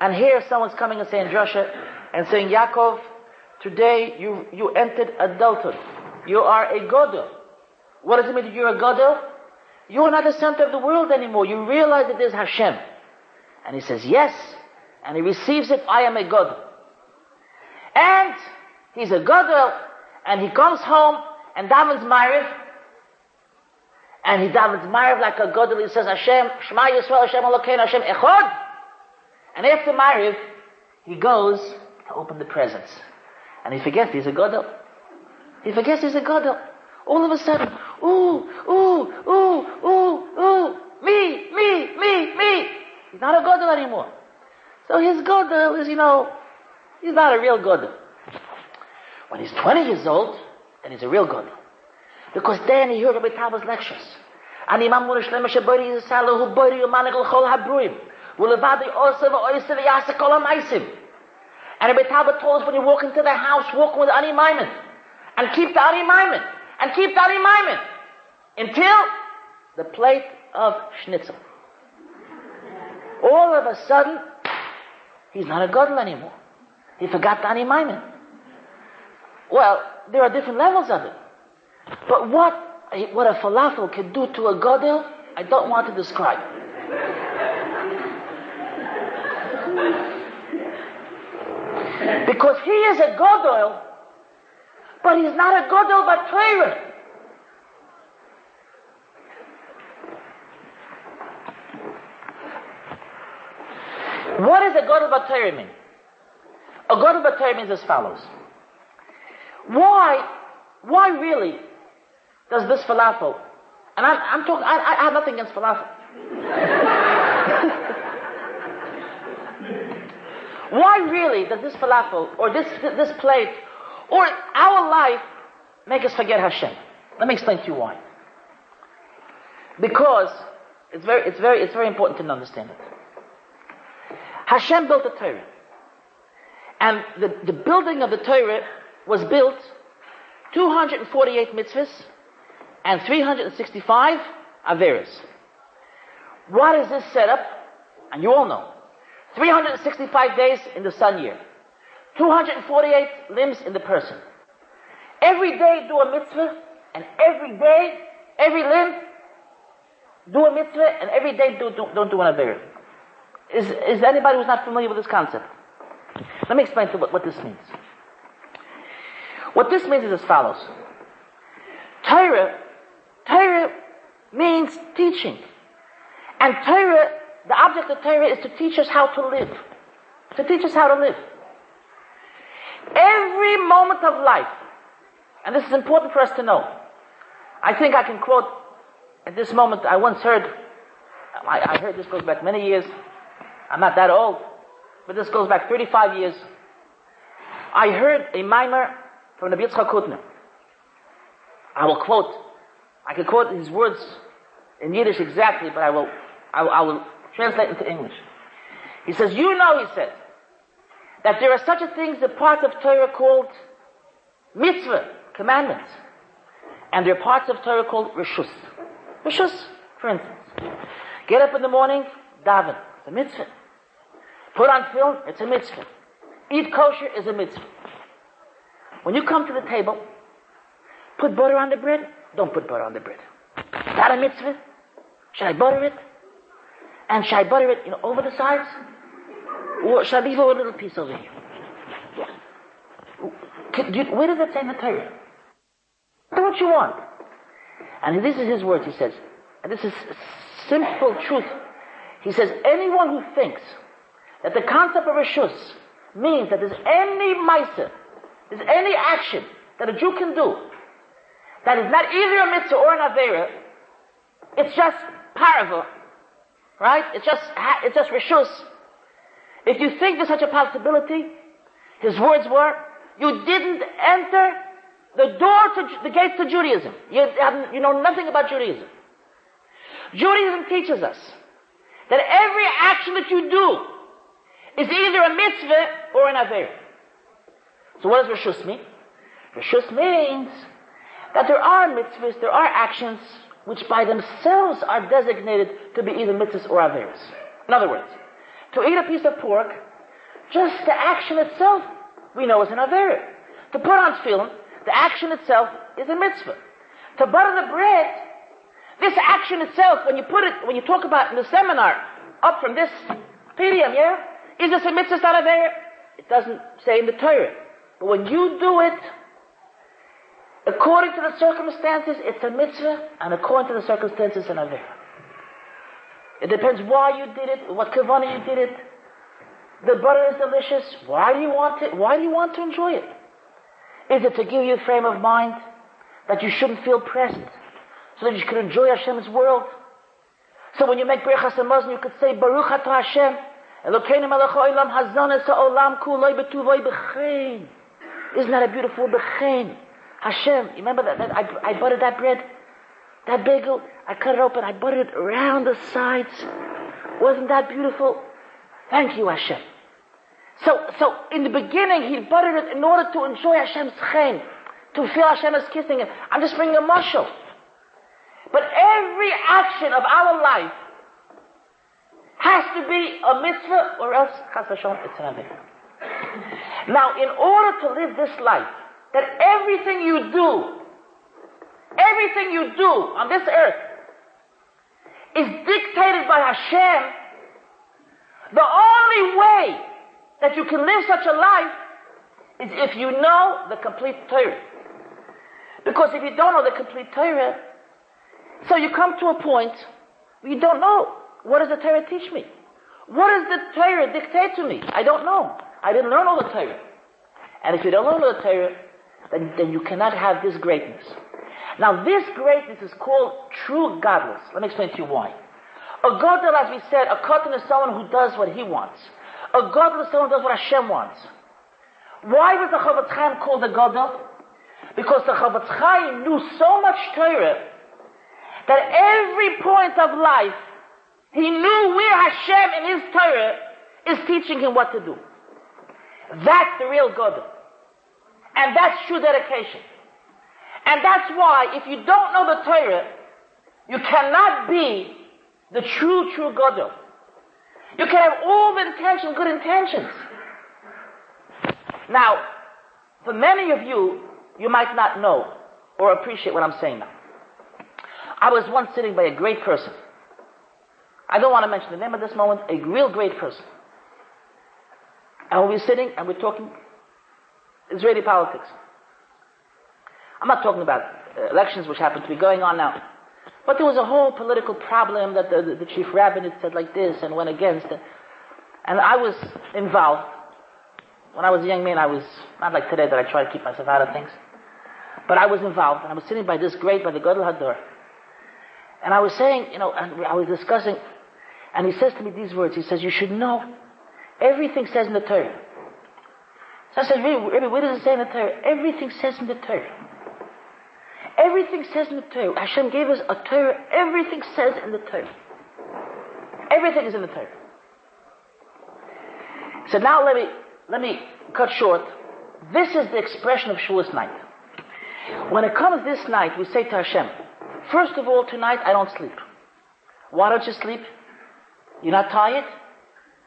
and here someone's coming and saying drasha, and saying, Yaakov, today you, you entered adulthood. You are a Godel. What does it mean that you're a Godel? You're not the center of the world anymore. You realize that there's Hashem. And he says, yes. And he receives it, I am a God. And he's a Godel, and he comes home and davens Ma'ariv, and he davens Ma'ariv like a Godel. He says, Hashem, Shema Yisrael, Hashem Elokein, Hashem Echod. And after Ma'ariv, he goes to open the presents. And he forgets he's a Godel. He forgets he's a Godel. All of a sudden, ooh, ooh, ooh, ooh, ooh, me, me, me, me. He's not a Godel anymore. So his Godel is, you know, he's not a real Godel. When he's 20 years old, then he's a real good. Because then he heard Rabbi Talba's lectures. And Imam Muna Shlema Shabari Yisala Hu Bari Yumanik L'chol HaBruim. Ulevadi Osa V'Oisa V'Yasa Kol HaMaisim. And Rabbi Talba told us when you walk into the house, walk with Ani Maimin. And keep the Ani Maimin. And keep the Ani Maimin. Until the plate of schnitzel. All of a sudden, he's not a godel anymore. He forgot the Ani Maimin. Well, there are different levels of it. But what, what a falafel can do to a godel, I don't want to describe. because he is a godel, but he's not a godel but Torah. What does a godel but Torah mean? A godel but Torah means as follows. Why, why really does this falafel, and I'm, I'm talking, I, I have nothing against falafel. why really does this falafel, or this, this plate, or our life make us forget Hashem? Let me explain to you why. Because it's very, it's very, it's very important to understand it. Hashem built the Torah. And the, the building of the Torah was built 248 mitzvahs and 365 averas. What is this setup? And you all know. 365 days in the sun year. 248 limbs in the person. Every day do a mitzvah, and every day, every limb, do a mitzvah, and every day do, do, don't do an avera. Is, is anybody who's not familiar with this concept? Let me explain to what, what this means. What this means is as follows. Torah, Torah means teaching. And Torah, the object of Torah is to teach us how to live. To teach us how to live. Every moment of life, and this is important for us to know. I think I can quote at this moment, I once heard, I, I heard this goes back many years. I'm not that old, but this goes back 35 years. I heard a mimer from the Yitzchak Hutner. I will quote, I can quote his words in Yiddish exactly, but I will, I will, I will translate into English. He says, you know, he said, that there are such a things, a part of Torah called mitzvah, commandments. And there are parts of Torah called rishus. Rishus, for instance. Get up in the morning, daven. It's a mitzvah. Put on film, it's a mitzvah. Eat kosher is a mitzvah. When you come to the table, put butter on the bread, don't put butter on the bread. Is that a mitzvah? Should I butter it? And should I butter it you know, over the sides? Or should I leave a little piece over here? Yeah. Where does it say in the Torah? Do what you want. And this is his words, he says. And this is simple truth. He says, anyone who thinks that the concept of a shus means that there's any mitzvah, there's any action that a Jew can do that is not either a mitzvah or an avera, it's just parava, right? It's just, it's just rishus. If you think there's such a possibility, his words were, you didn't enter the door to the gates to Judaism. You, you know nothing about Judaism. Judaism teaches us that every action that you do is either a mitzvah or an aver. So what does Rishus mean? Rishus means that there are mitzvahs, there are actions which by themselves are designated to be either mitzvahs or averas. In other words, to eat a piece of pork, just the action itself, we know is an avera. To put on tefillin, the action itself is a mitzvah. To butter the bread, this action itself, when you put it, when you talk about in the seminar, up from this podium, yeah? Is this a mitzvah not there? It doesn't say in the Torah. But when you do it, according to the circumstances, it's a mitzvah, and according to the circumstances, an avera. It depends why you did it, what kavanah you did it. The butter is delicious. Why do you want it? Why do you want to enjoy it? Is it to give you a frame of mind that you shouldn't feel pressed? so that you can enjoy Hashem's world. So when you make Birchas Hamazon, you could say, Baruch Atah Hashem, Elokeinu melech ha'olam hazanes ha'olam kuloi betuvoy b'chein. Isn't that a beautiful bechain? Hashem, remember that, that I, I buttered that bread? That bagel, I cut it open, I buttered it around the sides. Wasn't that beautiful? Thank you, Hashem. So, so in the beginning, he buttered it in order to enjoy Hashem's chen, to feel Hashem is kissing him. I'm just bringing a mushal. But every action of our life has to be a mitzvah, or else, it's an Now, in order to live this life, that everything you do, everything you do on this earth is dictated by Hashem, the only way that you can live such a life is if you know the complete Torah. Because if you don't know the complete Torah, so you come to a point where you don't know. What does the Torah teach me? What does the Torah dictate to me? I don't know. I didn't learn all the Torah. And if you don't learn all the Torah, then, then you cannot have this greatness. Now this greatness is called true godless. Let me explain to you why. A godel, as we said, a katan is someone who does what he wants. A godel is someone who does what Hashem wants. Why was the Chofetz Chaim called a godel? Because the Chofetz Chaim knew so much Torah that every point of life he knew where Hashem in his Torah is teaching him what to do. That's the real godel. And that's true dedication. And that's why if you don't know the Torah, you cannot be the true, true Gadol. You can have all the intentions, good intentions. Now, for many of you, you might not know or appreciate what I'm saying now. I was once sitting by a great person. I don't want to mention the name at this moment, a real great person. And we were sitting and we're talking Israeli politics. I'm not talking about uh, elections which happen to be going on now. But there was a whole political problem that the, the, the chief rabbinate said like this and went against. And I was involved. When I was a young man, I was, not like today that I try to keep myself out of things. But I was involved and I was sitting by this great, by the Gadol Hador. And I was saying, you know, and I was discussing, and he says to me these words. He says, you should know everything says in the Torah. So I said, really, where does it say in the Torah? Everything says in the Torah. Everything says in the Torah. Hashem gave us a Torah. Everything says in the Torah. Everything is in the Torah. So now let me, let me cut short. This is the expression of Shavuos night. When it comes this night, we say to Hashem, first of all, tonight I don't sleep. Why don't you sleep? You're not tired?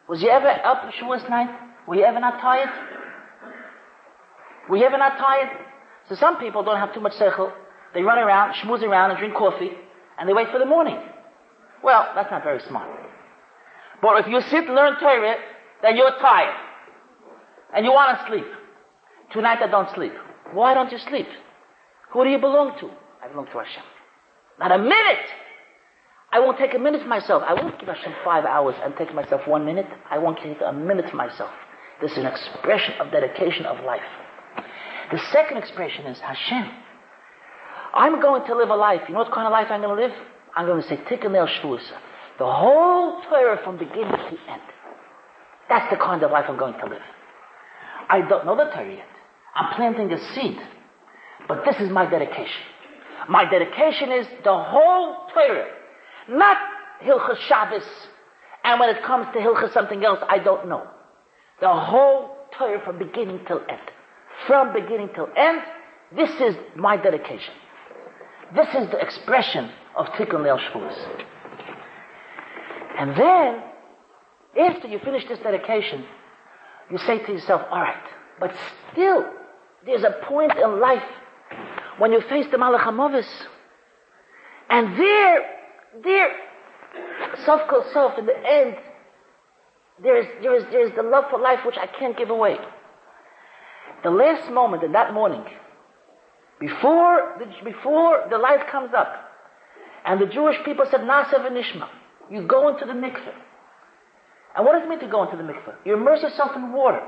Was you ever up Shavuos night? Were you ever not tired? You ever not tired? So some people don't have too much seichel. They run around, schmooze around, and drink coffee, and they wait for the morning. Well, that's not very smart. But if you sit and learn Torah, then you're tired. And you want to sleep. Tonight I don't sleep. Why don't you sleep? Who do you belong to? I belong to Hashem. Not a minute! I won't take a minute for myself. I won't give Hashem five hours and take myself one minute. I won't take a minute for myself. This is an expression of dedication of life. The second expression is Hashem. I'm going to live a life. You know what kind of life I'm going to live? I'm going to say Tikkun El The whole Torah from beginning to end. That's the kind of life I'm going to live. I don't know the Torah yet. I'm planting a seed. But this is my dedication. My dedication is the whole Torah. Not Hilchas Shabbos. And when it comes to Hilchas something else, I don't know. The whole Torah from beginning till end from beginning till end, this is my dedication. This is the expression of Tikkun Leil Shavuos. And then, after you finish this dedication, you say to yourself, all right, but still, there's a point in life when you face the Malach HaMavis, and there, there, self called self, in the end, there is, there is, there is the love for life which I can't give away the last moment in that morning, before the, before the light comes up, and the Jewish people said, Na'aseh v'nishma, you go into the mikveh. And what does it mean to go into the mikveh? You immerse yourself in water.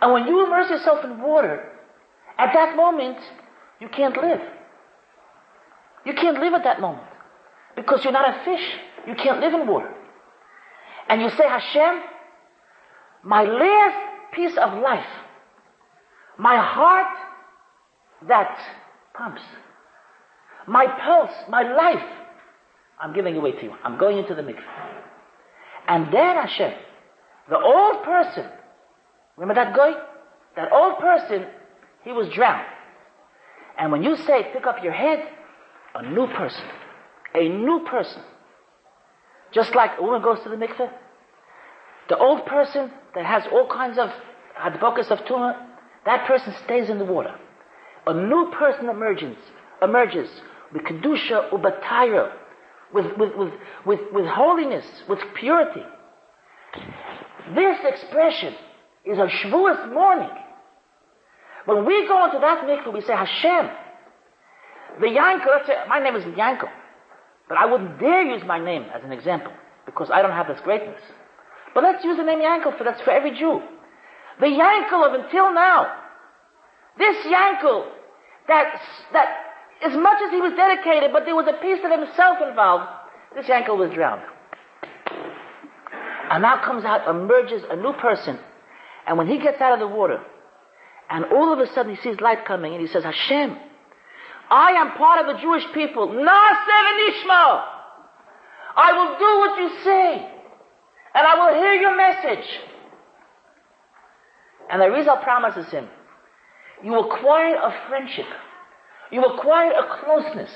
And when you immerse yourself in water, at that moment, you can't live. You can't live at that moment. Because you're not a fish. You can't live in water. And you say, Hashem, my last piece of life My heart that pumps. My pulse, my life, I'm giving away to you. I'm going into the mikveh. And then Hashem, the old person, remember that guy? That old person, he was drowned. And when you say pick up your head, a new person, a new person, just like a woman goes to the mikveh, the old person that has all kinds of hadbokas of tumah, that person stays in the water. A new person emerges, emerges with kedusha ubatayra, with, with, with, with, with holiness, with purity. This expression is a Shavuos morning. When we go into that mikveh, we say Hashem. The Yankel, my name is Yankel, but I wouldn't dare use my name as an example because I don't have this greatness. But let's use the name Yankel for that's for every Jew. The Yankel of until now, this Yankel that that as much as he was dedicated, but there was a piece of himself involved, this Yankel was drowned. And now comes out, emerges a new person, and when he gets out of the water, and all of a sudden he sees light coming, and he says, Hashem, I am part of the Jewish people. Na'aseh I will do what you say. And I will hear your message. And the Rizal promises him, you acquire a friendship. You acquire a closeness.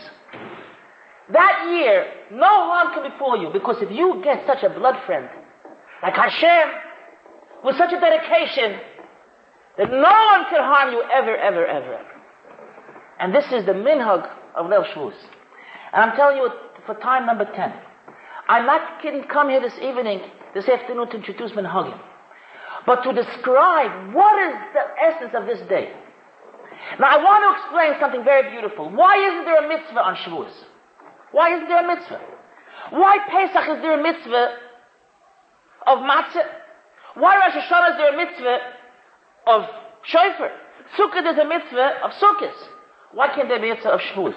That year, no harm can befall you because if you get such a blood friend, like Hashem, with such a dedication, that no one can harm you ever, ever, ever, ever. And this is the minhag of Leil Shavuos. And I'm telling you for time number 10. I'm not kidding, come here this evening, this afternoon to introduce minhagim. But to describe what is the essence of this day. Now I want to explain something very beautiful. Why isn't there a mitzvah on Shavuos? Why isn't there a mitzvah? Why Pesach is there a mitzvah of matzah? Why Rosh Hashanah is there a mitzvah of shofar? Sukkot is a mitzvah of sukkahs. Why can't there be a mitzvah of Shavuos?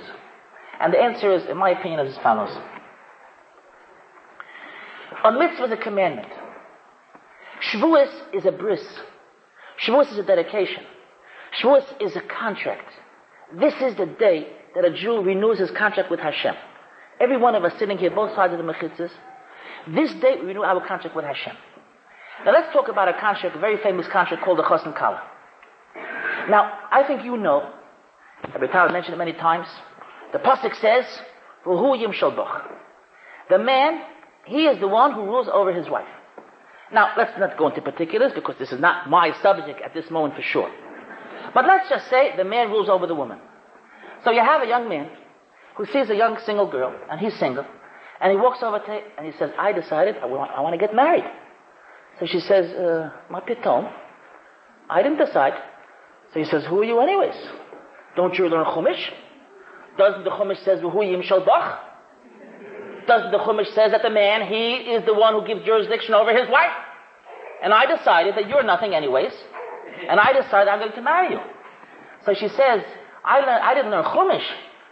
And the answer is, in my opinion, as follows. A mitzvah is a commandment. Shavuos is a bris. Shavuos is a dedication. Shavuos is a contract. This is the day that a Jew renews his contract with Hashem. Every one of us sitting here, both sides of the mechitzas, this day we renew our contract with Hashem. Now let's talk about a contract, a very famous contract called the Chosn Kala. Now, I think you know, Rabbi Tal mentioned it many times, the Pasuk says, V'hu yim The man, he is the one who rules over his wife. Now, let's not go into particulars because this is not my subject at this moment for sure. But let's just say the man rules over the woman. So you have a young man who sees a young single girl, and he's single, and he walks over to her and he says, I decided I want, I want to get married. So she says, uh, my piton, I didn't decide. So he says, who are you anyways? Don't you learn Chumash? Doesn't the Chumash says, who yim bach? Doesn't the Chumash says that the man, he is the one who gives jurisdiction over his wife? And I decided that you're nothing anyways. And I decided I'm going to marry you. So she says, I, I didn't learn Chumash,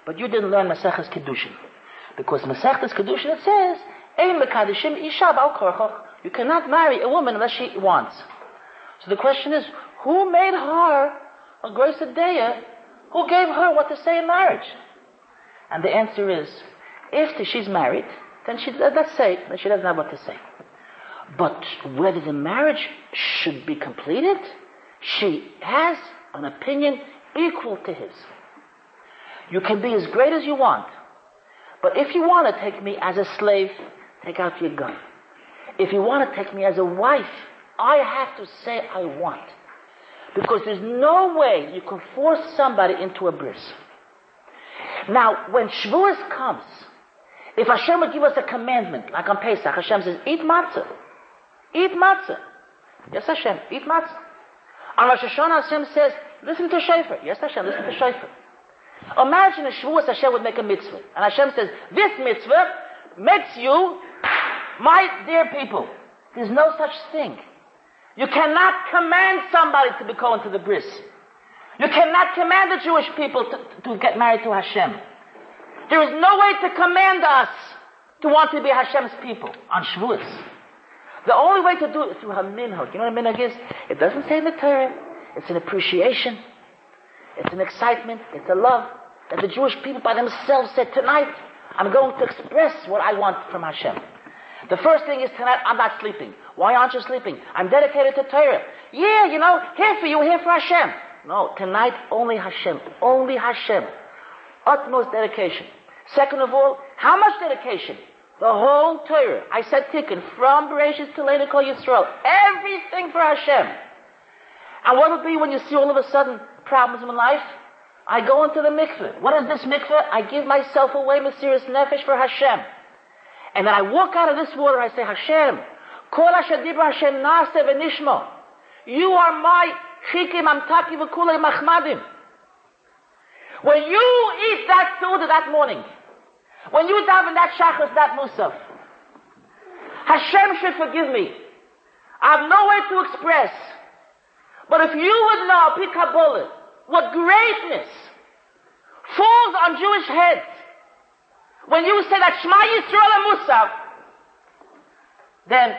but you didn't learn Maseches Kedushin. Because Maseches Kedushin, it says, Ein Isha You cannot marry a woman unless she wants. So the question is, who made her a grace Deya? Who gave her what to say in marriage? And the answer is, if she's married, then she, let's say, that she doesn't have what to say. But whether the marriage should be completed, she has an opinion equal to his. You can be as great as you want. But if you want to take me as a slave, take out your gun. If you want to take me as a wife, I have to say I want. Because there's no way you can force somebody into a bris. Now, when Shavuos comes, if Hashem would give us a commandment, like on Pesach, Hashem says, eat matzah. Eat matzah. Yes, Hashem, eat matzah. On Rosh Hashanah, Hashem says, listen to Shofar. Yes, Hashem, listen to Shofar. Imagine a Shavuos Hashem would make a mitzvah. And Hashem says, this mitzvah makes you my dear people. There's no such thing. You cannot command somebody to be called to the bris. You cannot command the Jewish people to, to get married to Hashem. There is no way to command us to want to be Hashem's people on Shavuos. The only way to do it is through a minhag. You know what a minhag is? It doesn't say in the Torah. It's an appreciation. It's an excitement. It's a love that the Jewish people by themselves said, tonight, I'm going to express what I want from Hashem. The first thing is tonight, I'm not sleeping. Why aren't you sleeping? I'm dedicated to Torah. Yeah, you know, here for you, here for Hashem. No, tonight, only Hashem. Only Hashem. Utmost dedication. Second of all, how much dedication? The whole Torah. I said tikkun, from Bereshit to Leila Kol Yisrael. Everything for Hashem. And what will be when you see all of a sudden problems in life? I go into the mikveh. What is this mikveh? I give myself away, Mesiris Nefesh, for Hashem. And then I walk out of this water, I say, Hashem, Kol Hashadibra Hashem Nase V'nishmo. You are my chikim amtaki v'kulei machmadim. When you eat that food that morning, when you daven that shachas, that musaf, Hashem should forgive me. I have no way to express. But if you would know, Pikabullah, what greatness falls on Jewish heads when you say that Shema Yisrael and Musaf, then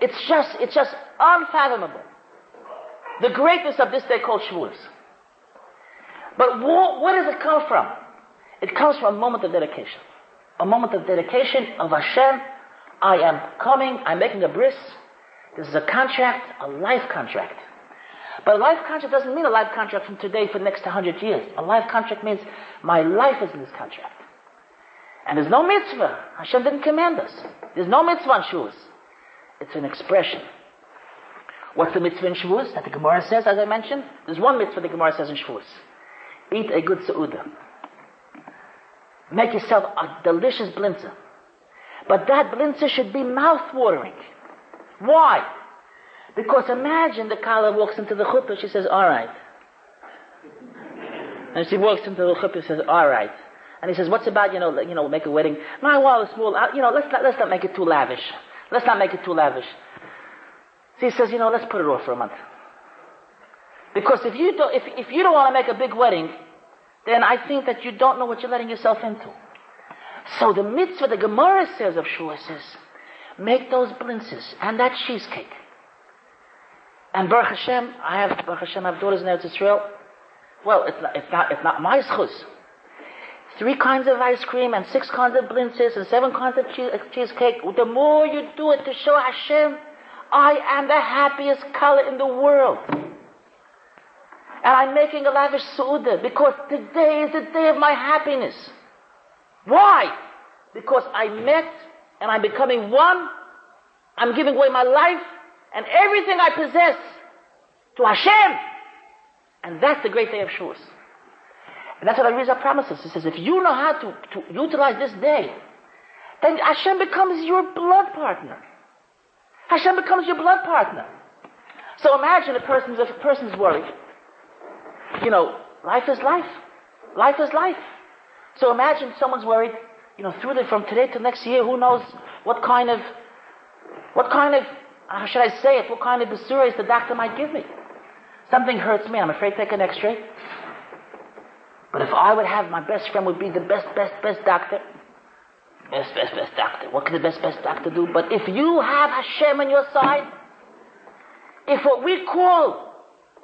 it's just, it's just unfathomable. The greatness of this day called Shavuos. But what, where does it come from? It comes from a moment of dedication. A moment of dedication of Hashem. I am coming, I'm making a bris. This is a contract, a life contract. But a life contract doesn't mean a life contract from today for the next 100 years. A life contract means my life is in this contract. And there's no mitzvah. Hashem didn't command us. There's no mitzvah on Shavuos. It's an expression. What's the mitzvah in Shavuos that the Gemara says, as I mentioned? There's one mitzvah the Gemara says in Shavuos. Eat a good seudah. Make yourself a delicious blintzah. But that blintzah should be mouth-watering. Why? Because imagine the kala walks into the chuppah, she says, alright. And she walks into the chuppah and says, alright. And he says, what's about, you know, you know, make a wedding? No, well, small, uh, you know, let's not, let's not make it too lavish. Let's not make it too lavish. So he says, you know, let's put it off for a month. Because if you don't, if, if you don't want to make a big wedding, then I think that you don't know what you're letting yourself into. So the mitzvah, the Gemara says of Shua says, make those blintzes and that cheesecake. And Baruch Hashem, I have, Baruch Hashem, I have daughters in Eretz Israel. Well, it's not, it's not, it's not my schus. Three kinds of ice cream and six kinds of blintzes and seven kinds of cheese, cheesecake. The more you do it to show Hashem, I am the happiest kala in the world. And I'm making a lavish su'udah because today is the day of my happiness. Why? Because I met and I'm becoming one. I'm giving away my life and everything I possess to Hashem. And that's the great day of Shavuos. And that's what the Rizal promises. He says, if you know how to, to utilize this day, then Hashem becomes your blood partner. Hashem becomes your blood partner. So imagine a person's, a person's worried. You know, life is life. Life is life. So imagine someone's worried, you know, through the, from today to next year, who knows what kind of, what kind of, how should I say it, what kind of basuras the doctor might give me. Something hurts me, I'm afraid to take an x-ray. But if I would have my best friend would be the best, best, best doctor. Best, best, best doctor. What can the best, best doctor do? But if you have Hashem on your side, if what we call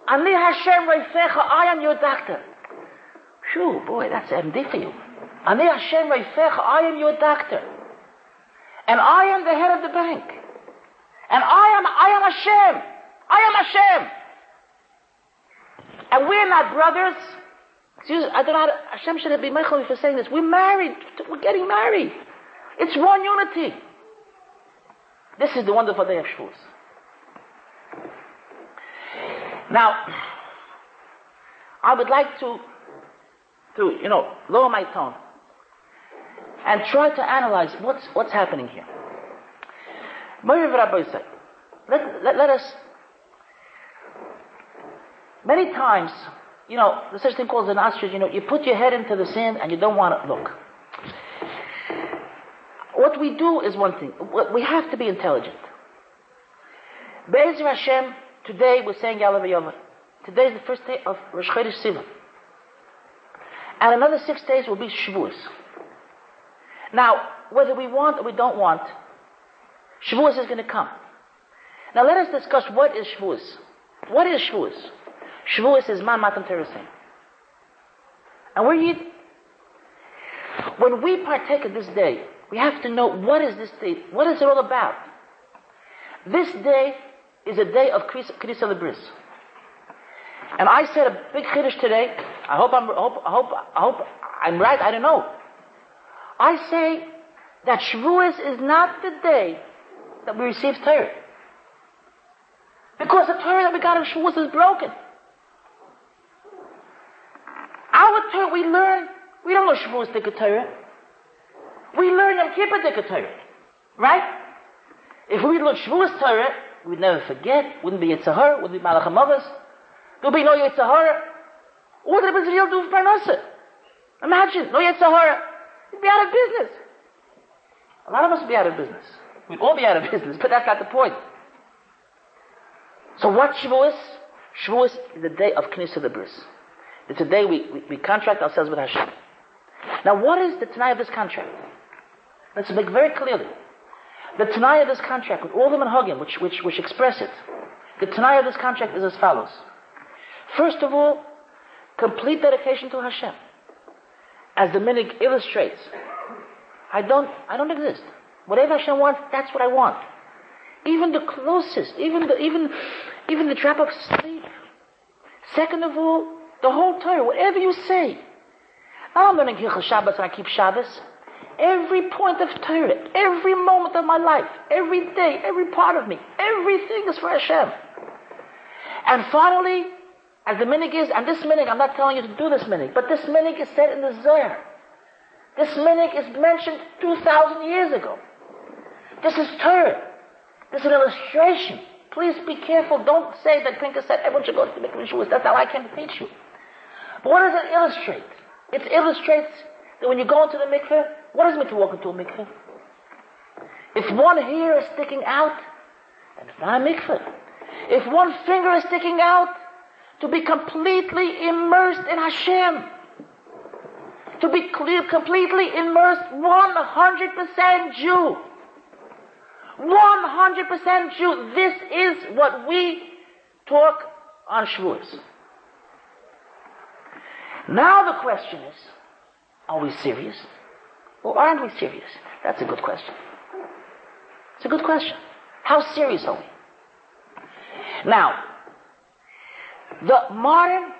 Ani Hashem Reifecha, I am your doctor. Phew, boy, that's MD for you. Ani Hashem Reifecha, I am your doctor. And I am the head of the bank. And I am, I am Hashem. I am Hashem. And we're not brothers. Excuse, I don't know how to, Hashem should be mochel for saying this. We're married. We're getting married. It's one unity. This is the wonderful day of Shavuos. Now, I would like to, to, you know, lower my tone and try to analyze what's, what's happening here. Let, let, let us, many times, you know, there's such thing called an ostrich, you know, you put your head into the sand and you don't want to look. What we do is one thing. We have to be intelligent. Be'ezer Hashem, today we're saying Yalav Yom. Today is the first day of Rosh Chodesh Sivan. And another six days will be Shavuos. Now, whether we want or we don't want, Shavuos is going to come. Now let us discuss what is Shavuos. What is Shavuos? Shavuos is Man Matan Teresim. And we're. When we partake of this day, we have to know what is this day, what is it all about? This day is a day of Krisa Libris. And I said a big chiddush today. I hope I'm, hope, hope, I hope I'm right. I don't know. I say that Shavuos is not the day that we receive Torah. Because the Torah that we got in Shavuos is broken. Our Torah, we learn, we don't know Shavuos Dika Torah. We learn Yom Kippur Dika Torah. Right? If we learn Shavuos Torah, we'd never forget, wouldn't be yetzer hara, wouldn't be Malach HaMavas, there'll be no yetzer hara. What did Israel do for Parnasa? Imagine, no yetzer hara. You'd be out of business. A lot of us would be out of business. We'd all be out of business, but that's not the point. So what Shavuos? Shavuos is the day of Knesset the Bris. It's a day we, we, we, contract ourselves with Hashem. Now what is the Tanai of this contract? Let's make very clearly. The Tanai of this contract, with all the minhagim which, which, which express it, the Tanai of this contract is as follows. First of all, complete dedication to Hashem. As the minhag illustrates, I don't, I don't exist. Whatever Hashem wants, that's what I want. Even the closest, even the, even, even the drop of sleep. Second of all, the whole Torah, whatever you say. I'm learning Hilchah Shabbos and I keep Shabbos. Every point of Torah, every moment of my life, every day, every part of me, everything is for Hashem. And finally, as the minhag is, and this minhag, I'm not telling you to do this minhag, but this minhag is said in the Zohar. This minhag is mentioned 2,000 years ago. This is Torah. This is an illustration. Please be careful. Don't say that Pincus said everyone should go to the mikveh That's how I can teach you. But what does it illustrate? It illustrates that when you go into the mikveh, what does it to walk into a mikveh? If one hair is sticking out, then it's not a mikveh. If one finger is sticking out, to be completely immersed in Hashem to be completely immersed 100% Jew. 100% Jew. This is what we talk on Shavuos. Now the question is, are we serious? Or aren't we serious? That's a good question. It's a good question. How serious are we? Now, the modern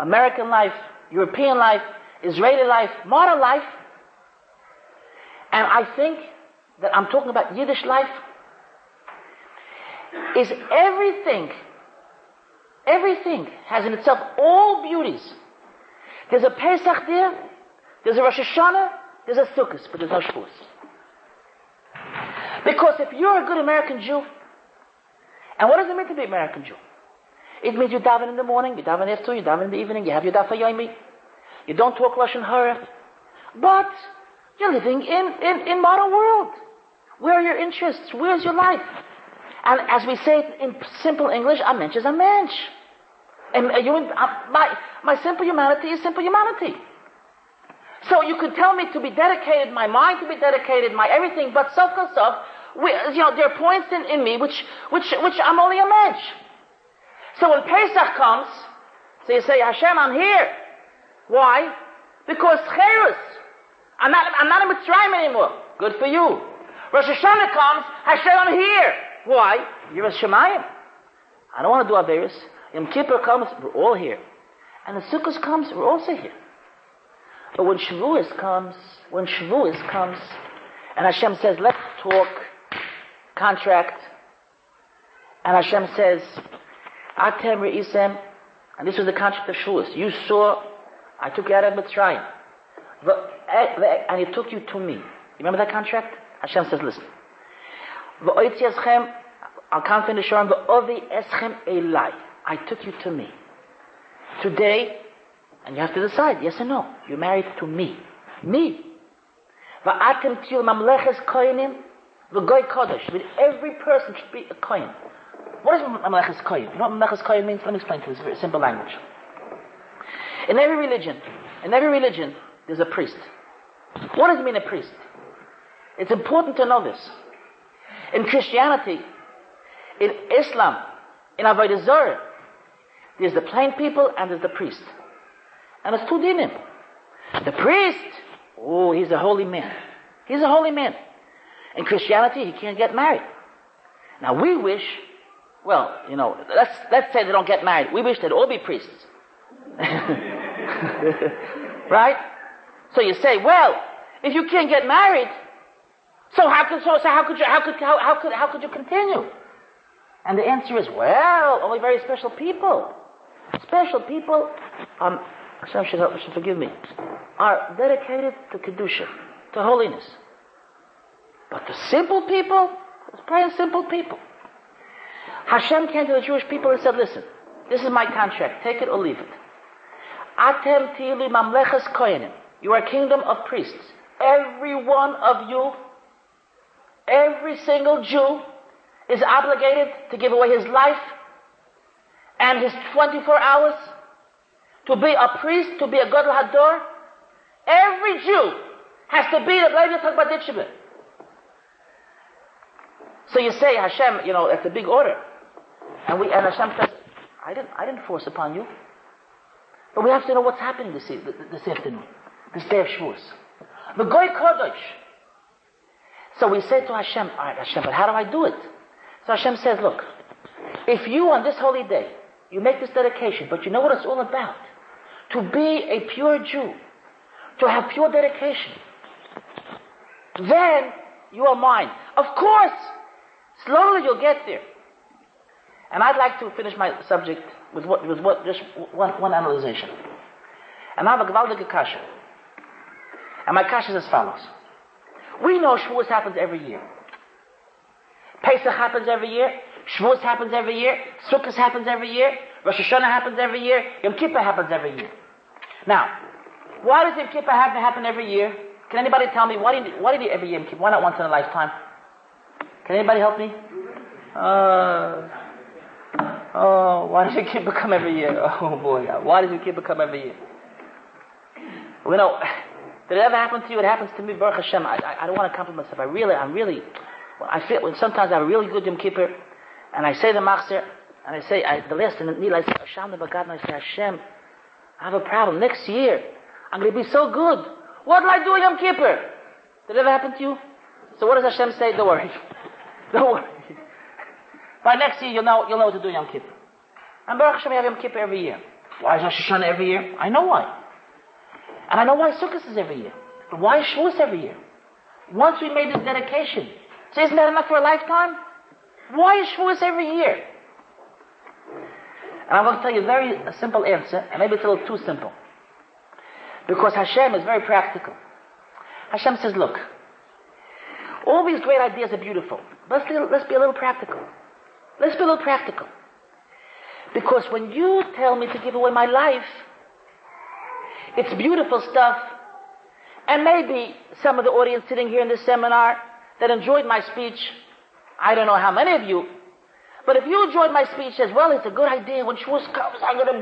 American life, European life, Israeli life, modern life, and I think that I'm talking about Yiddish life, is everything, everything has in itself all beauties. There's a Pesach there, there's a Rosh Hashanah, there's a Sukkot, but there's no Shavuos. Because if you're a good American Jew, and what does it mean to be American Jew? It means you daven in the morning, you daven after, you daven in the evening, you have your daf yomi, you don't talk Lashon Hara. But you're living in, in, in modern world. Where are your interests? Where's your life? And as we say in simple English, a mensch is a mensch. And uh, you, uh, my, my simple humanity is simple humanity. So you could tell me to be dedicated, my mind to be dedicated, my everything, but self self, you know, there are points in, in me which, which, which I'm only a mensch. So when Pesach comes, so you say, Hashem, I'm here. Why? Because Cherus. I'm not, I'm not in Mitzrayim anymore. Good for you. Rosh Hashanah comes, Hashem, I'm here. Why? You're a Shemayim. I don't want to do Averis. Yom Kippur comes, we're all here. And the Sukkot comes, we're also here. But when Shavuos comes, when Shavuos comes, and Hashem says, let's talk, contract, and Hashem says, Atem Re'isem, and this was the contract of Shavuos. You saw I took you out of Mitzrayim. Eh, and he took you to me. Remember that contract? Hashem says, listen. I can't finish on eschem elai. I took you to me. Today, and you have to decide, yes or no. You're married to me. Me. Va'atem tiyul mamleches koyanim v'goy kodesh. With every person should be a kohen. What is mamleches koyin? You know what mamleches koyin means? Let me explain to you. It's very simple language. In every religion, in every religion, there's a priest. What does it mean a priest? It's important to know this. In Christianity, in Islam, in Avodah Zarah, There's the plain people and there's the priest. And it's two dinim. The priest, oh, he's a holy man. He's a holy man. In Christianity, he can't get married. Now we wish, well, you know, let's, let's say they don't get married. We wish they'd all be priests. right? So you say, well, if you can't get married, so how could, so, so how could you, how could, how, how could, how could you continue? And the answer is, well, only very special people. Special people, um, Hashem should, should forgive me, are dedicated to Kedusha, to holiness. But the simple people, it's praying simple people. Hashem came to the Jewish people and said, listen, this is my contract, take it or leave it. Atem tili mamleches koyanim. You are a kingdom of priests. Every one of you, every single Jew is obligated to give away his life and his 24 hours to be a priest, to be a Gadol Hador. Every Jew has to be the Levi Tagbaditshibit. So you say, Hashem, you know, it's a big order. And we, and Hashem says, I didn't, I didn't force upon you. But we have to know what's happening this, this afternoon, this day of Shavuos. The Goy Kodesh. So we say to Hashem, all right, Hashem, but how do I do it? So Hashem says, look, if you on this holy day, you make this dedication, but you know what it's all about? To be a pure Jew, to have pure dedication, then you are mine. Of course, slowly you'll get there. And I'd like to finish my subject with what, with what just one, one analysis. And I have a gewaltige kasha. And my kasha is as follows. We know Shavuos happens every year. Pesach happens every year. Shavuos happens every year. Sukkot happens every year. Rosh Hashanah happens every year. Yom Kippur happens every year. Now, why does Yom Kippur happen, happen every year? Can anybody tell me why did why did he every Yom Kippur? Why not once in a lifetime? Can anybody help me? Uh, oh, why does Yom Kippur come every year? Oh boy, why does Yom Kippur come every year? You know, did it ever happen to you? It happens to me, Baruch Hashem. I, I, I don't want to compliment myself. I really, I'm really, I feel, when sometimes I have a really good Yom Kippur, and I say the Machzor, and I say, I, the last in the Nil, I say, Hashem, and I say, Hashem, I have a problem. Next year, I'm going to be so good. What will I do Yom Kippur? Did it ever happen to you? So what does Hashem say? Don't worry. Don't worry. By next year, you'll know, you'll know what to do Yom Kippur. And Baruch Hashem, we have Yom Kippur every year. Why is Rosh Hashanah every year? I know why. And I know why Sukkot is every year. But why is Shavuos every year? Once we made this dedication, so isn't that enough for a lifetime? Why is Shavuos every year? And I'm going to tell you a very simple answer, and maybe it's a little too simple. Because Hashem is very practical. Hashem says, look, all these great ideas are beautiful. Let's let's be a little practical. Let's be a little practical. Because when you tell me to give away my life, it's beautiful stuff. And maybe some of the audience sitting here in this seminar that enjoyed my speech, I don't know how many of you, but if you enjoyed my speech as well, it's a good idea. When Shavuos comes, I'm going to,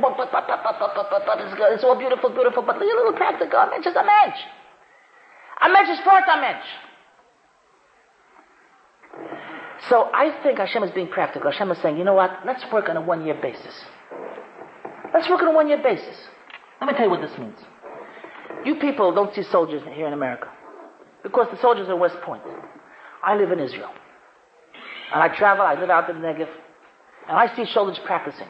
it's, all beautiful, beautiful, but a little practical. I mean, just a mensch. A mensch is for a mensch. So I think Hashem is being practical. Hashem is saying, you know what? Let's work on a one-year basis. Let's work on a one-year basis. Let me tell you what this means. You people don't see soldiers here in America because the soldiers are West Point. I live in Israel. And I travel, I live out in the Negev, and I see soldiers practicing.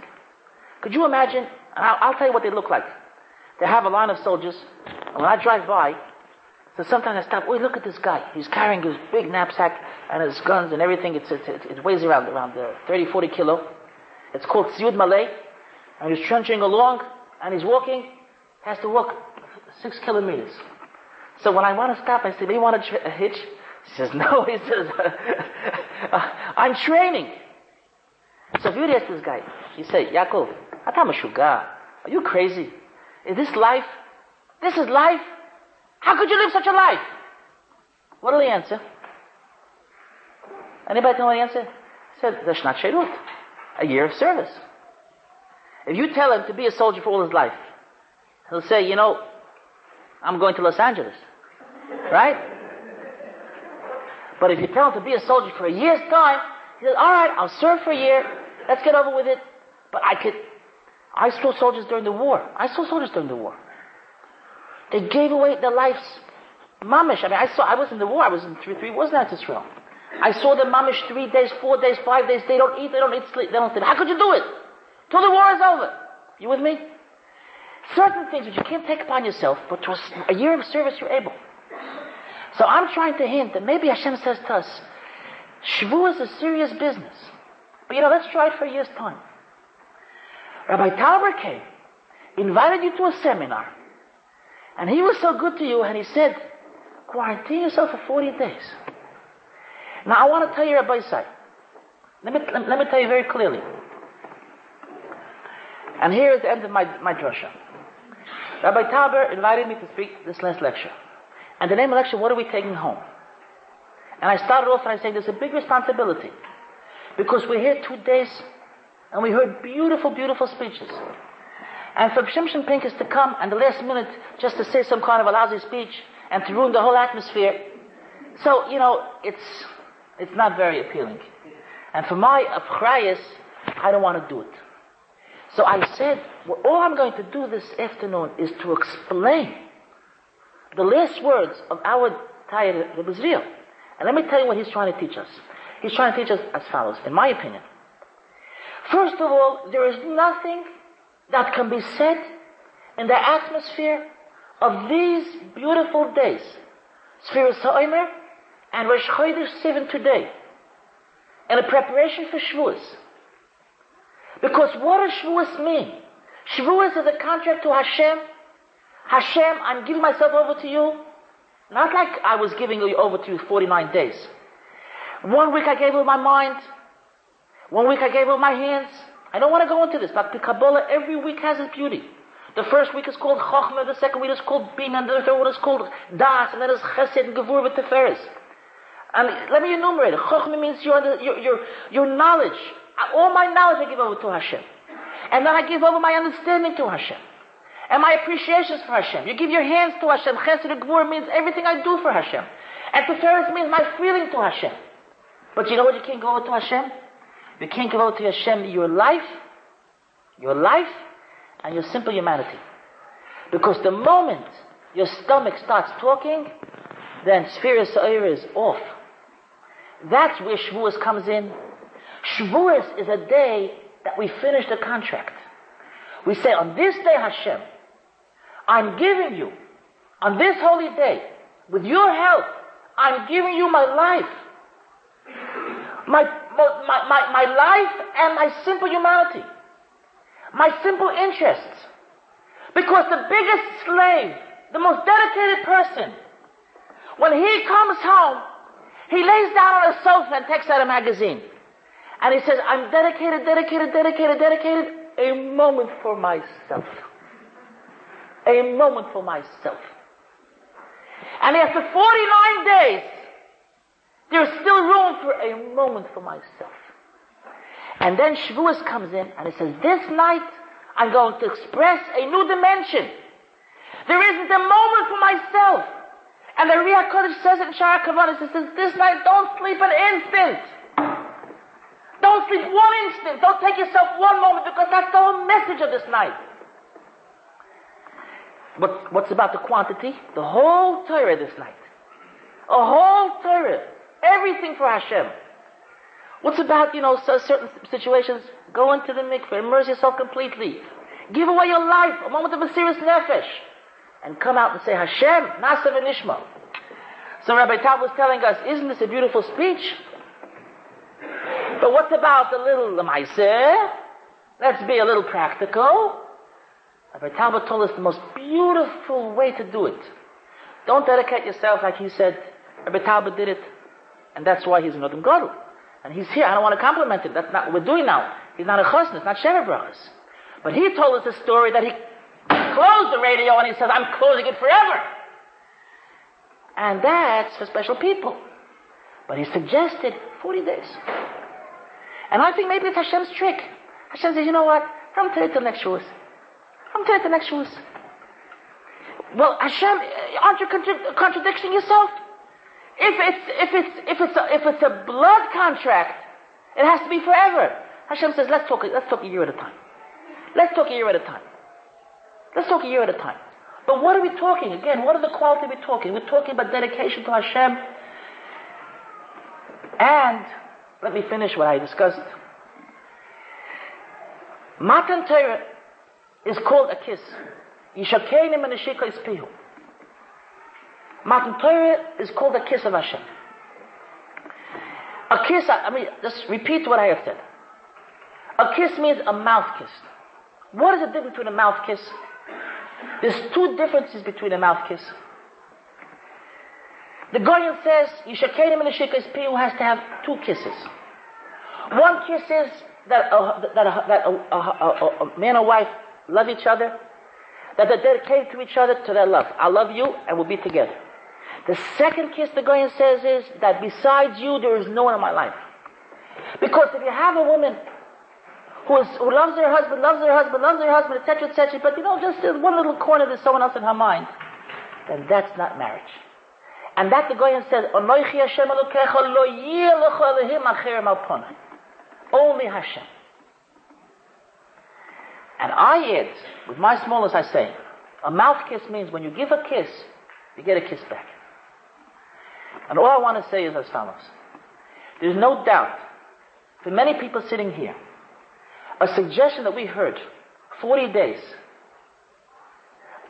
Could you imagine? I'll, I'll, tell you what they look like. They have a line of soldiers, and when I drive by, so sometimes I stop, wait, look at this guy. He's carrying his big knapsack and his guns and everything. It's, it's, it, it weighs around, around uh, 30, 40 kilo. It's called Tziyud Malay. And he's trunching along, and he's walking, has to walk six kilometers. So when I want to stop, I say, do you want a, a hitch? He says, no. He says, uh, I'm training. So if you ask this guy, you say, Yaakov, Atamashuga, are you crazy? Is this life? This is life? How could you live such a life? What will he answer? Anybody know what the answer? He said, Dashnat Sherut, a year of service. If you tell him to be a soldier for all his life, he'll say, you know, I'm going to Los Angeles. Right? But if you tell him to be a soldier for a year's time, he says, all right, I'll serve for a year. Let's get over with it. But I could, I saw soldiers during the war. I saw soldiers during the war. They gave away their lives. Mamish. I mean, I saw, I was in the war. I was in three, three wars in Israel. I saw the mamish three days, four days, five days. They don't eat, they don't eat, sleep, they don't sleep. How could you do it? Till the war is over. You with me? Certain things which you can't take upon yourself, but to a, a year of service you're able. So I'm trying to hint that maybe Hashem says to us, Shavuot is a serious business. But you know, let's try it for a year's time. Rabbi Tauber came, invited you to a seminar, and he was so good to you, and he said, quarantine yourself for 40 days. Now I want to tell you Rabbi Isai. Let me, let, me tell you very clearly. And here is the end of my, my drasha. Rabbi Tauber invited me to speak this last lecture. And the name of what are we taking home? And I started off I said, there's a big responsibility. Because we're here two days and we heard beautiful, beautiful speeches. And for Shimshon Pincus to come and the last minute just to say some kind of a lousy speech and to ruin the whole atmosphere. So, you know, it's, it's not very appealing. And for my achrayas, I don't want to do it. So I said, well, all I'm going to do this afternoon is to explain the last words of our Tayyid Rebbe Zriel. And let me tell you what he's trying to teach us. He's trying to teach us as follows, in my opinion. First of all, there is nothing that can be said in the atmosphere of these beautiful days, Sfiras HaOmer and Rosh Chodesh Sivan today, in a preparation for Shavuos. Because what does Shavuos mean? Shavuos is a contract to Hashem. Hashem, I'm giving myself over to you. Not like I was giving you over to you 49 days. One week I gave you my mind. One week I gave you my hands. I don't want to go into this, but the Kabbalah every week has its beauty. The first week is called Chochmah, the second week is called Bina, and the third one is called Das, and then it's Chesed and Gevur with Teferes. And let me enumerate it. Chochmah means your, your, your, your knowledge. All my knowledge I give over to Hashem. And then I give over my understanding to Hashem. And my appreciations for Hashem. You give your hands to Hashem. Chesed and Gevur means everything I do for Hashem. And Teferes means my feeling to Hashem. But you know what you can't go to Hashem? You can't give over to Hashem your life, your life, and your simple humanity. Because the moment your stomach starts talking, then Sfiras Sa'ir is off. That's where Shavuos comes in. Shavuos is a day that we finish the contract. We say, on this day, Hashem, I'm giving you, on this holy day, with your help, I'm giving you my life. My, my, my, my life and my simple humanity my simple interests. Because the biggest slave, the most dedicated person, when he comes home, he lays down on a sofa and takes out a magazine. And he says, I'm dedicated, dedicated, dedicated, dedicated, a moment for myself. A moment for myself. And after 49 days, there's still room for a moment for myself. And then Shavuos comes in and it says, this night I'm going to express a new dimension. There isn't a moment for myself. And the Ruach Kodesh says in Sha'ar HaKavanos, it says, this night don't sleep an instant. Don't sleep one instant. Don't take yourself one moment because that's the whole message of this night. What, what's about the quantity? The whole Torah this night. A whole Torah. Everything for Hashem. What's about, you know, certain situations? Go into the mikveh, immerse yourself completely. Give away your life, a moment of a serious nefesh. And come out and say, Hashem, Na'aseh v'nishma. So Rabbi Tauber was telling us, isn't this a beautiful speech? But what about the little Lamaiseh? Let's be a little practical. Rabbi Tauber told us the most beautiful way to do it. Don't dedicate yourself like he said. Rabbi Tauber did it, and that's why he's an Adam Gadol. And he's here. I don't want to compliment him. That's not what we're doing now. He's not a chasna. It's not Sheva Brachas. But he told us a story that he closed the radio and he says, I'm closing it forever. And that's for special people. But he suggested 40 days. And I think maybe it's Hashem's trick. Hashem says, you know what? From today till next Shavuos. From next Shavuos. Well, Hashem, uh, aren't you contra- contradicting yourself? If it's, if it's, if it's, a, if it's a blood contract, it has to be forever. Hashem says, let's talk, let's talk a year at a time. Let's talk a year at a time. Let's talk a year at a time. But what are we talking? Again, what are the qualities we're talking? We're talking about dedication to Hashem. And let me finish what I discussed. Matan Torah is called a kiss. Yishakenim and is pihu. Matan Torah is called a kiss of Hashem. A kiss, I mean, just repeat what I have said. A kiss means a mouth kiss. What is the difference between a mouth kiss? There's two differences between a mouth kiss. The Goyen says, Yishakenim and Yishika who has to have two kisses. One kiss is that a, that, a, that a, a, man or wife love each other, that they're dedicated to each other, to their love. I love you, and we'll be together. The second kiss the Goyen says is that besides you, there is no one in my life. Because if you have a woman who, is, who loves her husband, loves her husband, loves her husband, etc., etc., but you know, just in one little corner there's someone else in her mind, then that's not marriage. And that the Goyen says, Only Hashem. And I add, with my smallness I say, a mouth kiss means when you give a kiss, you get a kiss back. And all I want to say is as follows. There's no doubt, for many people sitting here, a suggestion that we heard 40 days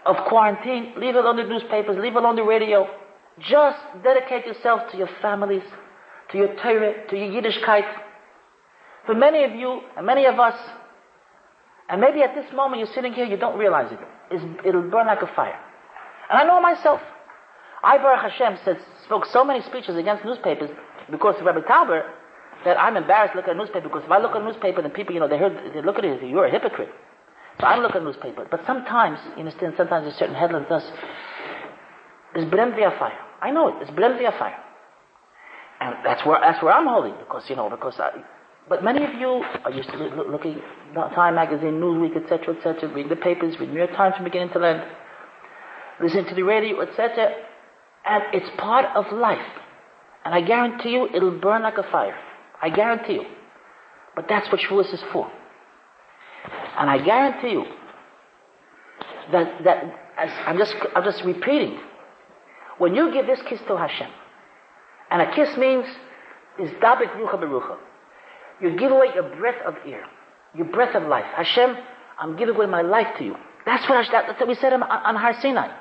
of quarantine, leave it on the newspapers, leave it on the radio, just dedicate yourself to your families, to your Torah, to your Yiddishkeit. For many of you, and many of us, and maybe at this moment you're sitting here, you don't realize it. It's, it'll burn like a fire. And I know myself. I, Baruch Hashem, said, spoke so many speeches against newspapers because of Rabbi Tauber that I'm embarrassed to look at a newspaper because if I look at a newspaper, then people, you know, they heard, they look at it, and say, you're a hypocrite. So I look at a newspaper. But sometimes, you understand, sometimes there's certain headlines, thus, it's brennt via fire. I know it. It's brennt via fire. And that's where, that's where I'm holding, because, you know, because I, but many of you are used to look, looking at Time magazine, Newsweek, etc., etc., read the papers, read New York Times from beginning to end, listen to the radio, etc., and it's part of life. And I guarantee you, it'll burn like a fire. I guarantee you. But that's what Shavuos is for. And I guarantee you that, that I'm just, I'm just repeating when you give this kiss to Hashem, and a kiss means is dabik rucha berucha. You give away your breath of air, your breath of life. Hashem, I'm giving away my life to you. That's what, that's what we said on, on Har Sinai.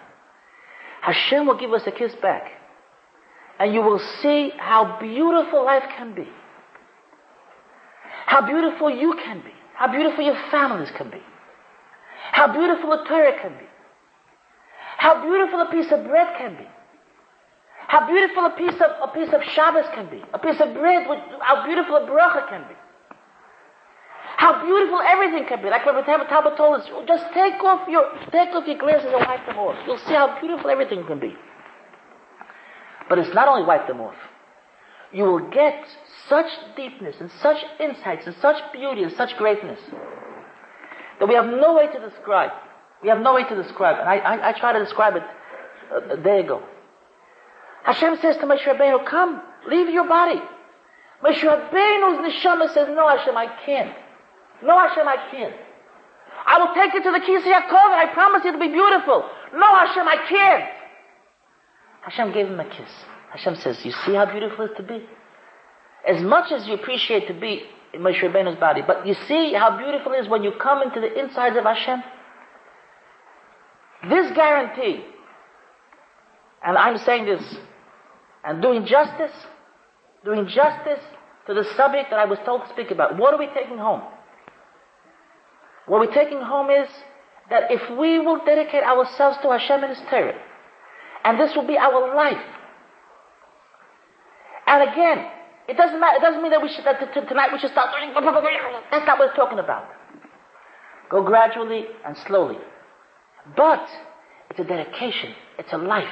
Hashem will give us a kiss back. And you will see how beautiful life can be. How beautiful you can be. How beautiful your families can be. How beautiful a Torah can be. How beautiful a piece of bread can be. How beautiful a piece of a piece of Shabbos can be. A piece of bread how beautiful a bracha can be. How beautiful everything can be. Like Rabbi Tauber told us, just take off your take off your glasses and wipe them off. You'll see how beautiful everything can be. But it's not only wipe them off. You will get such deepness and such insights and such beauty and such greatness that we have no way to describe. We have no way to describe. And I, I, I tried to describe it a day ago. Hashem says to Moshe Rabbeinu, come, leave your body. Moshe Rabbeinu's neshama says, no Hashem, I can't. No Hashem, I can't. I will take you to the Kisi Yaakov and I promise you it'll be beautiful. No Hashem, I can't. Hashem gave him a kiss. Hashem says, you see how beautiful it is to be? As much as you appreciate to be in Moshe Rabbeinu's body, but you see how beautiful it is when you come into the insides of Hashem? This guarantee, and I'm saying this and doing justice, doing justice to the subject that I was told to speak about. What are we taking home? What we're taking home is that if we will dedicate ourselves to Hashem and His Torah, and this will be our life. And again, it doesn't matter, it doesn't mean that we should, that tonight we should start learning, that's not what we're talking about. Go gradually and slowly. But, it's a dedication, it's a life.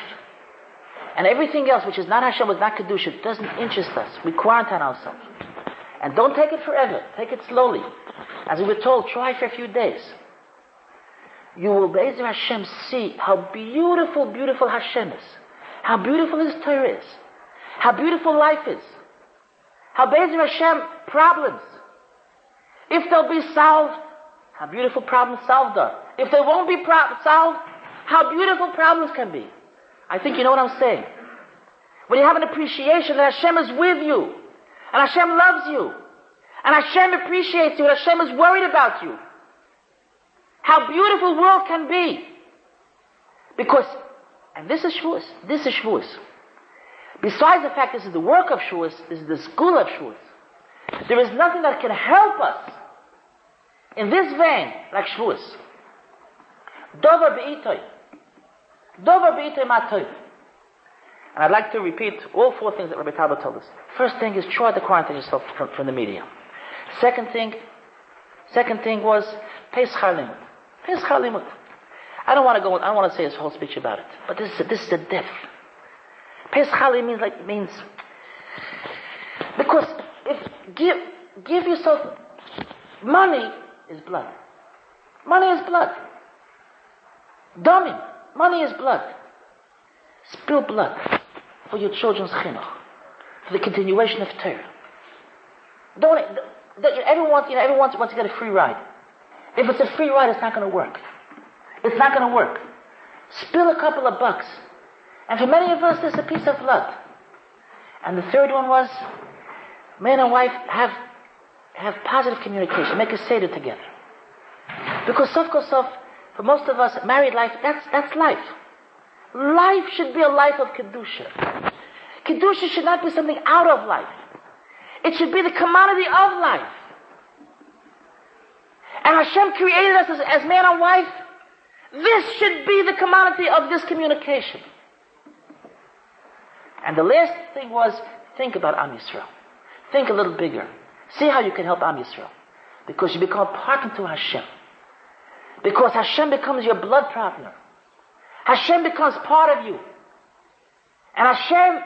And everything else which is not Hashem, was not Kedusha, doesn't interest us. We quarantine ourselves. And don't take it forever. Take it slowly. As we were told, try for a few days. You will, Be'ezer Hashem, see how beautiful, beautiful Hashem is. How beautiful His Torah is. How beautiful life is. How Be'ezer Hashem, problems. If they'll be solved, how beautiful problems solved are. If they won't be pro- solved, how beautiful problems can be. I think you know what I'm saying. When you have an appreciation that Hashem is with you, and Hashem loves you, and Hashem appreciates you, and Hashem is worried about you, how beautiful the world can be. Because, and this is Shavuos, this is Shavuos. Besides the fact this is the work of Shavuos, this is the school of Shavuos. There is nothing that can help us in this vein like Shavuos. Dover be'itoy. Matoy. And I'd like to repeat all four things that Rabbi Tauber told us. First thing is try to quarantine yourself from, from the media. Second thing, second thing was schar limud. Pay schar. I don't want to go. I don't want to say his whole speech about it, but this is a, this is the depth. Limud means like means because if give give yourself money is blood. Money is blood. Dummy. Money is blood. Spill blood for your children's chinuch, for the continuation of Torah. Don't, don't everyone wants, you know, everyone wants, to get a free ride. If it's a free ride, it's not going to work. It's not going to work. Spill a couple of bucks. And for many of us, there's a piece of blood. And the third one was, man and wife have, have positive communication. Make a Seder together. Because Sof, for most of us, married life, that's, that's life. Life should be a life of Kedusha. Kedusha should not be something out of life. It should be the commodity of life. And Hashem created us as, as man and wife. This should be the commodity of this communication. And the last thing was, think about Am Yisrael. Think a little bigger. See how you can help Am Yisrael. Because you become partner to Hashem. Because Hashem becomes your blood partner. Hashem becomes part of you. And Hashem,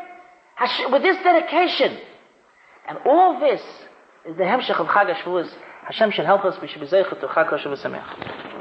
Hashem with this dedication, and all this is the Hemshech of Chag HaShavuos, Hashem should help us, we should be Zeichet to Chag HaShavuos.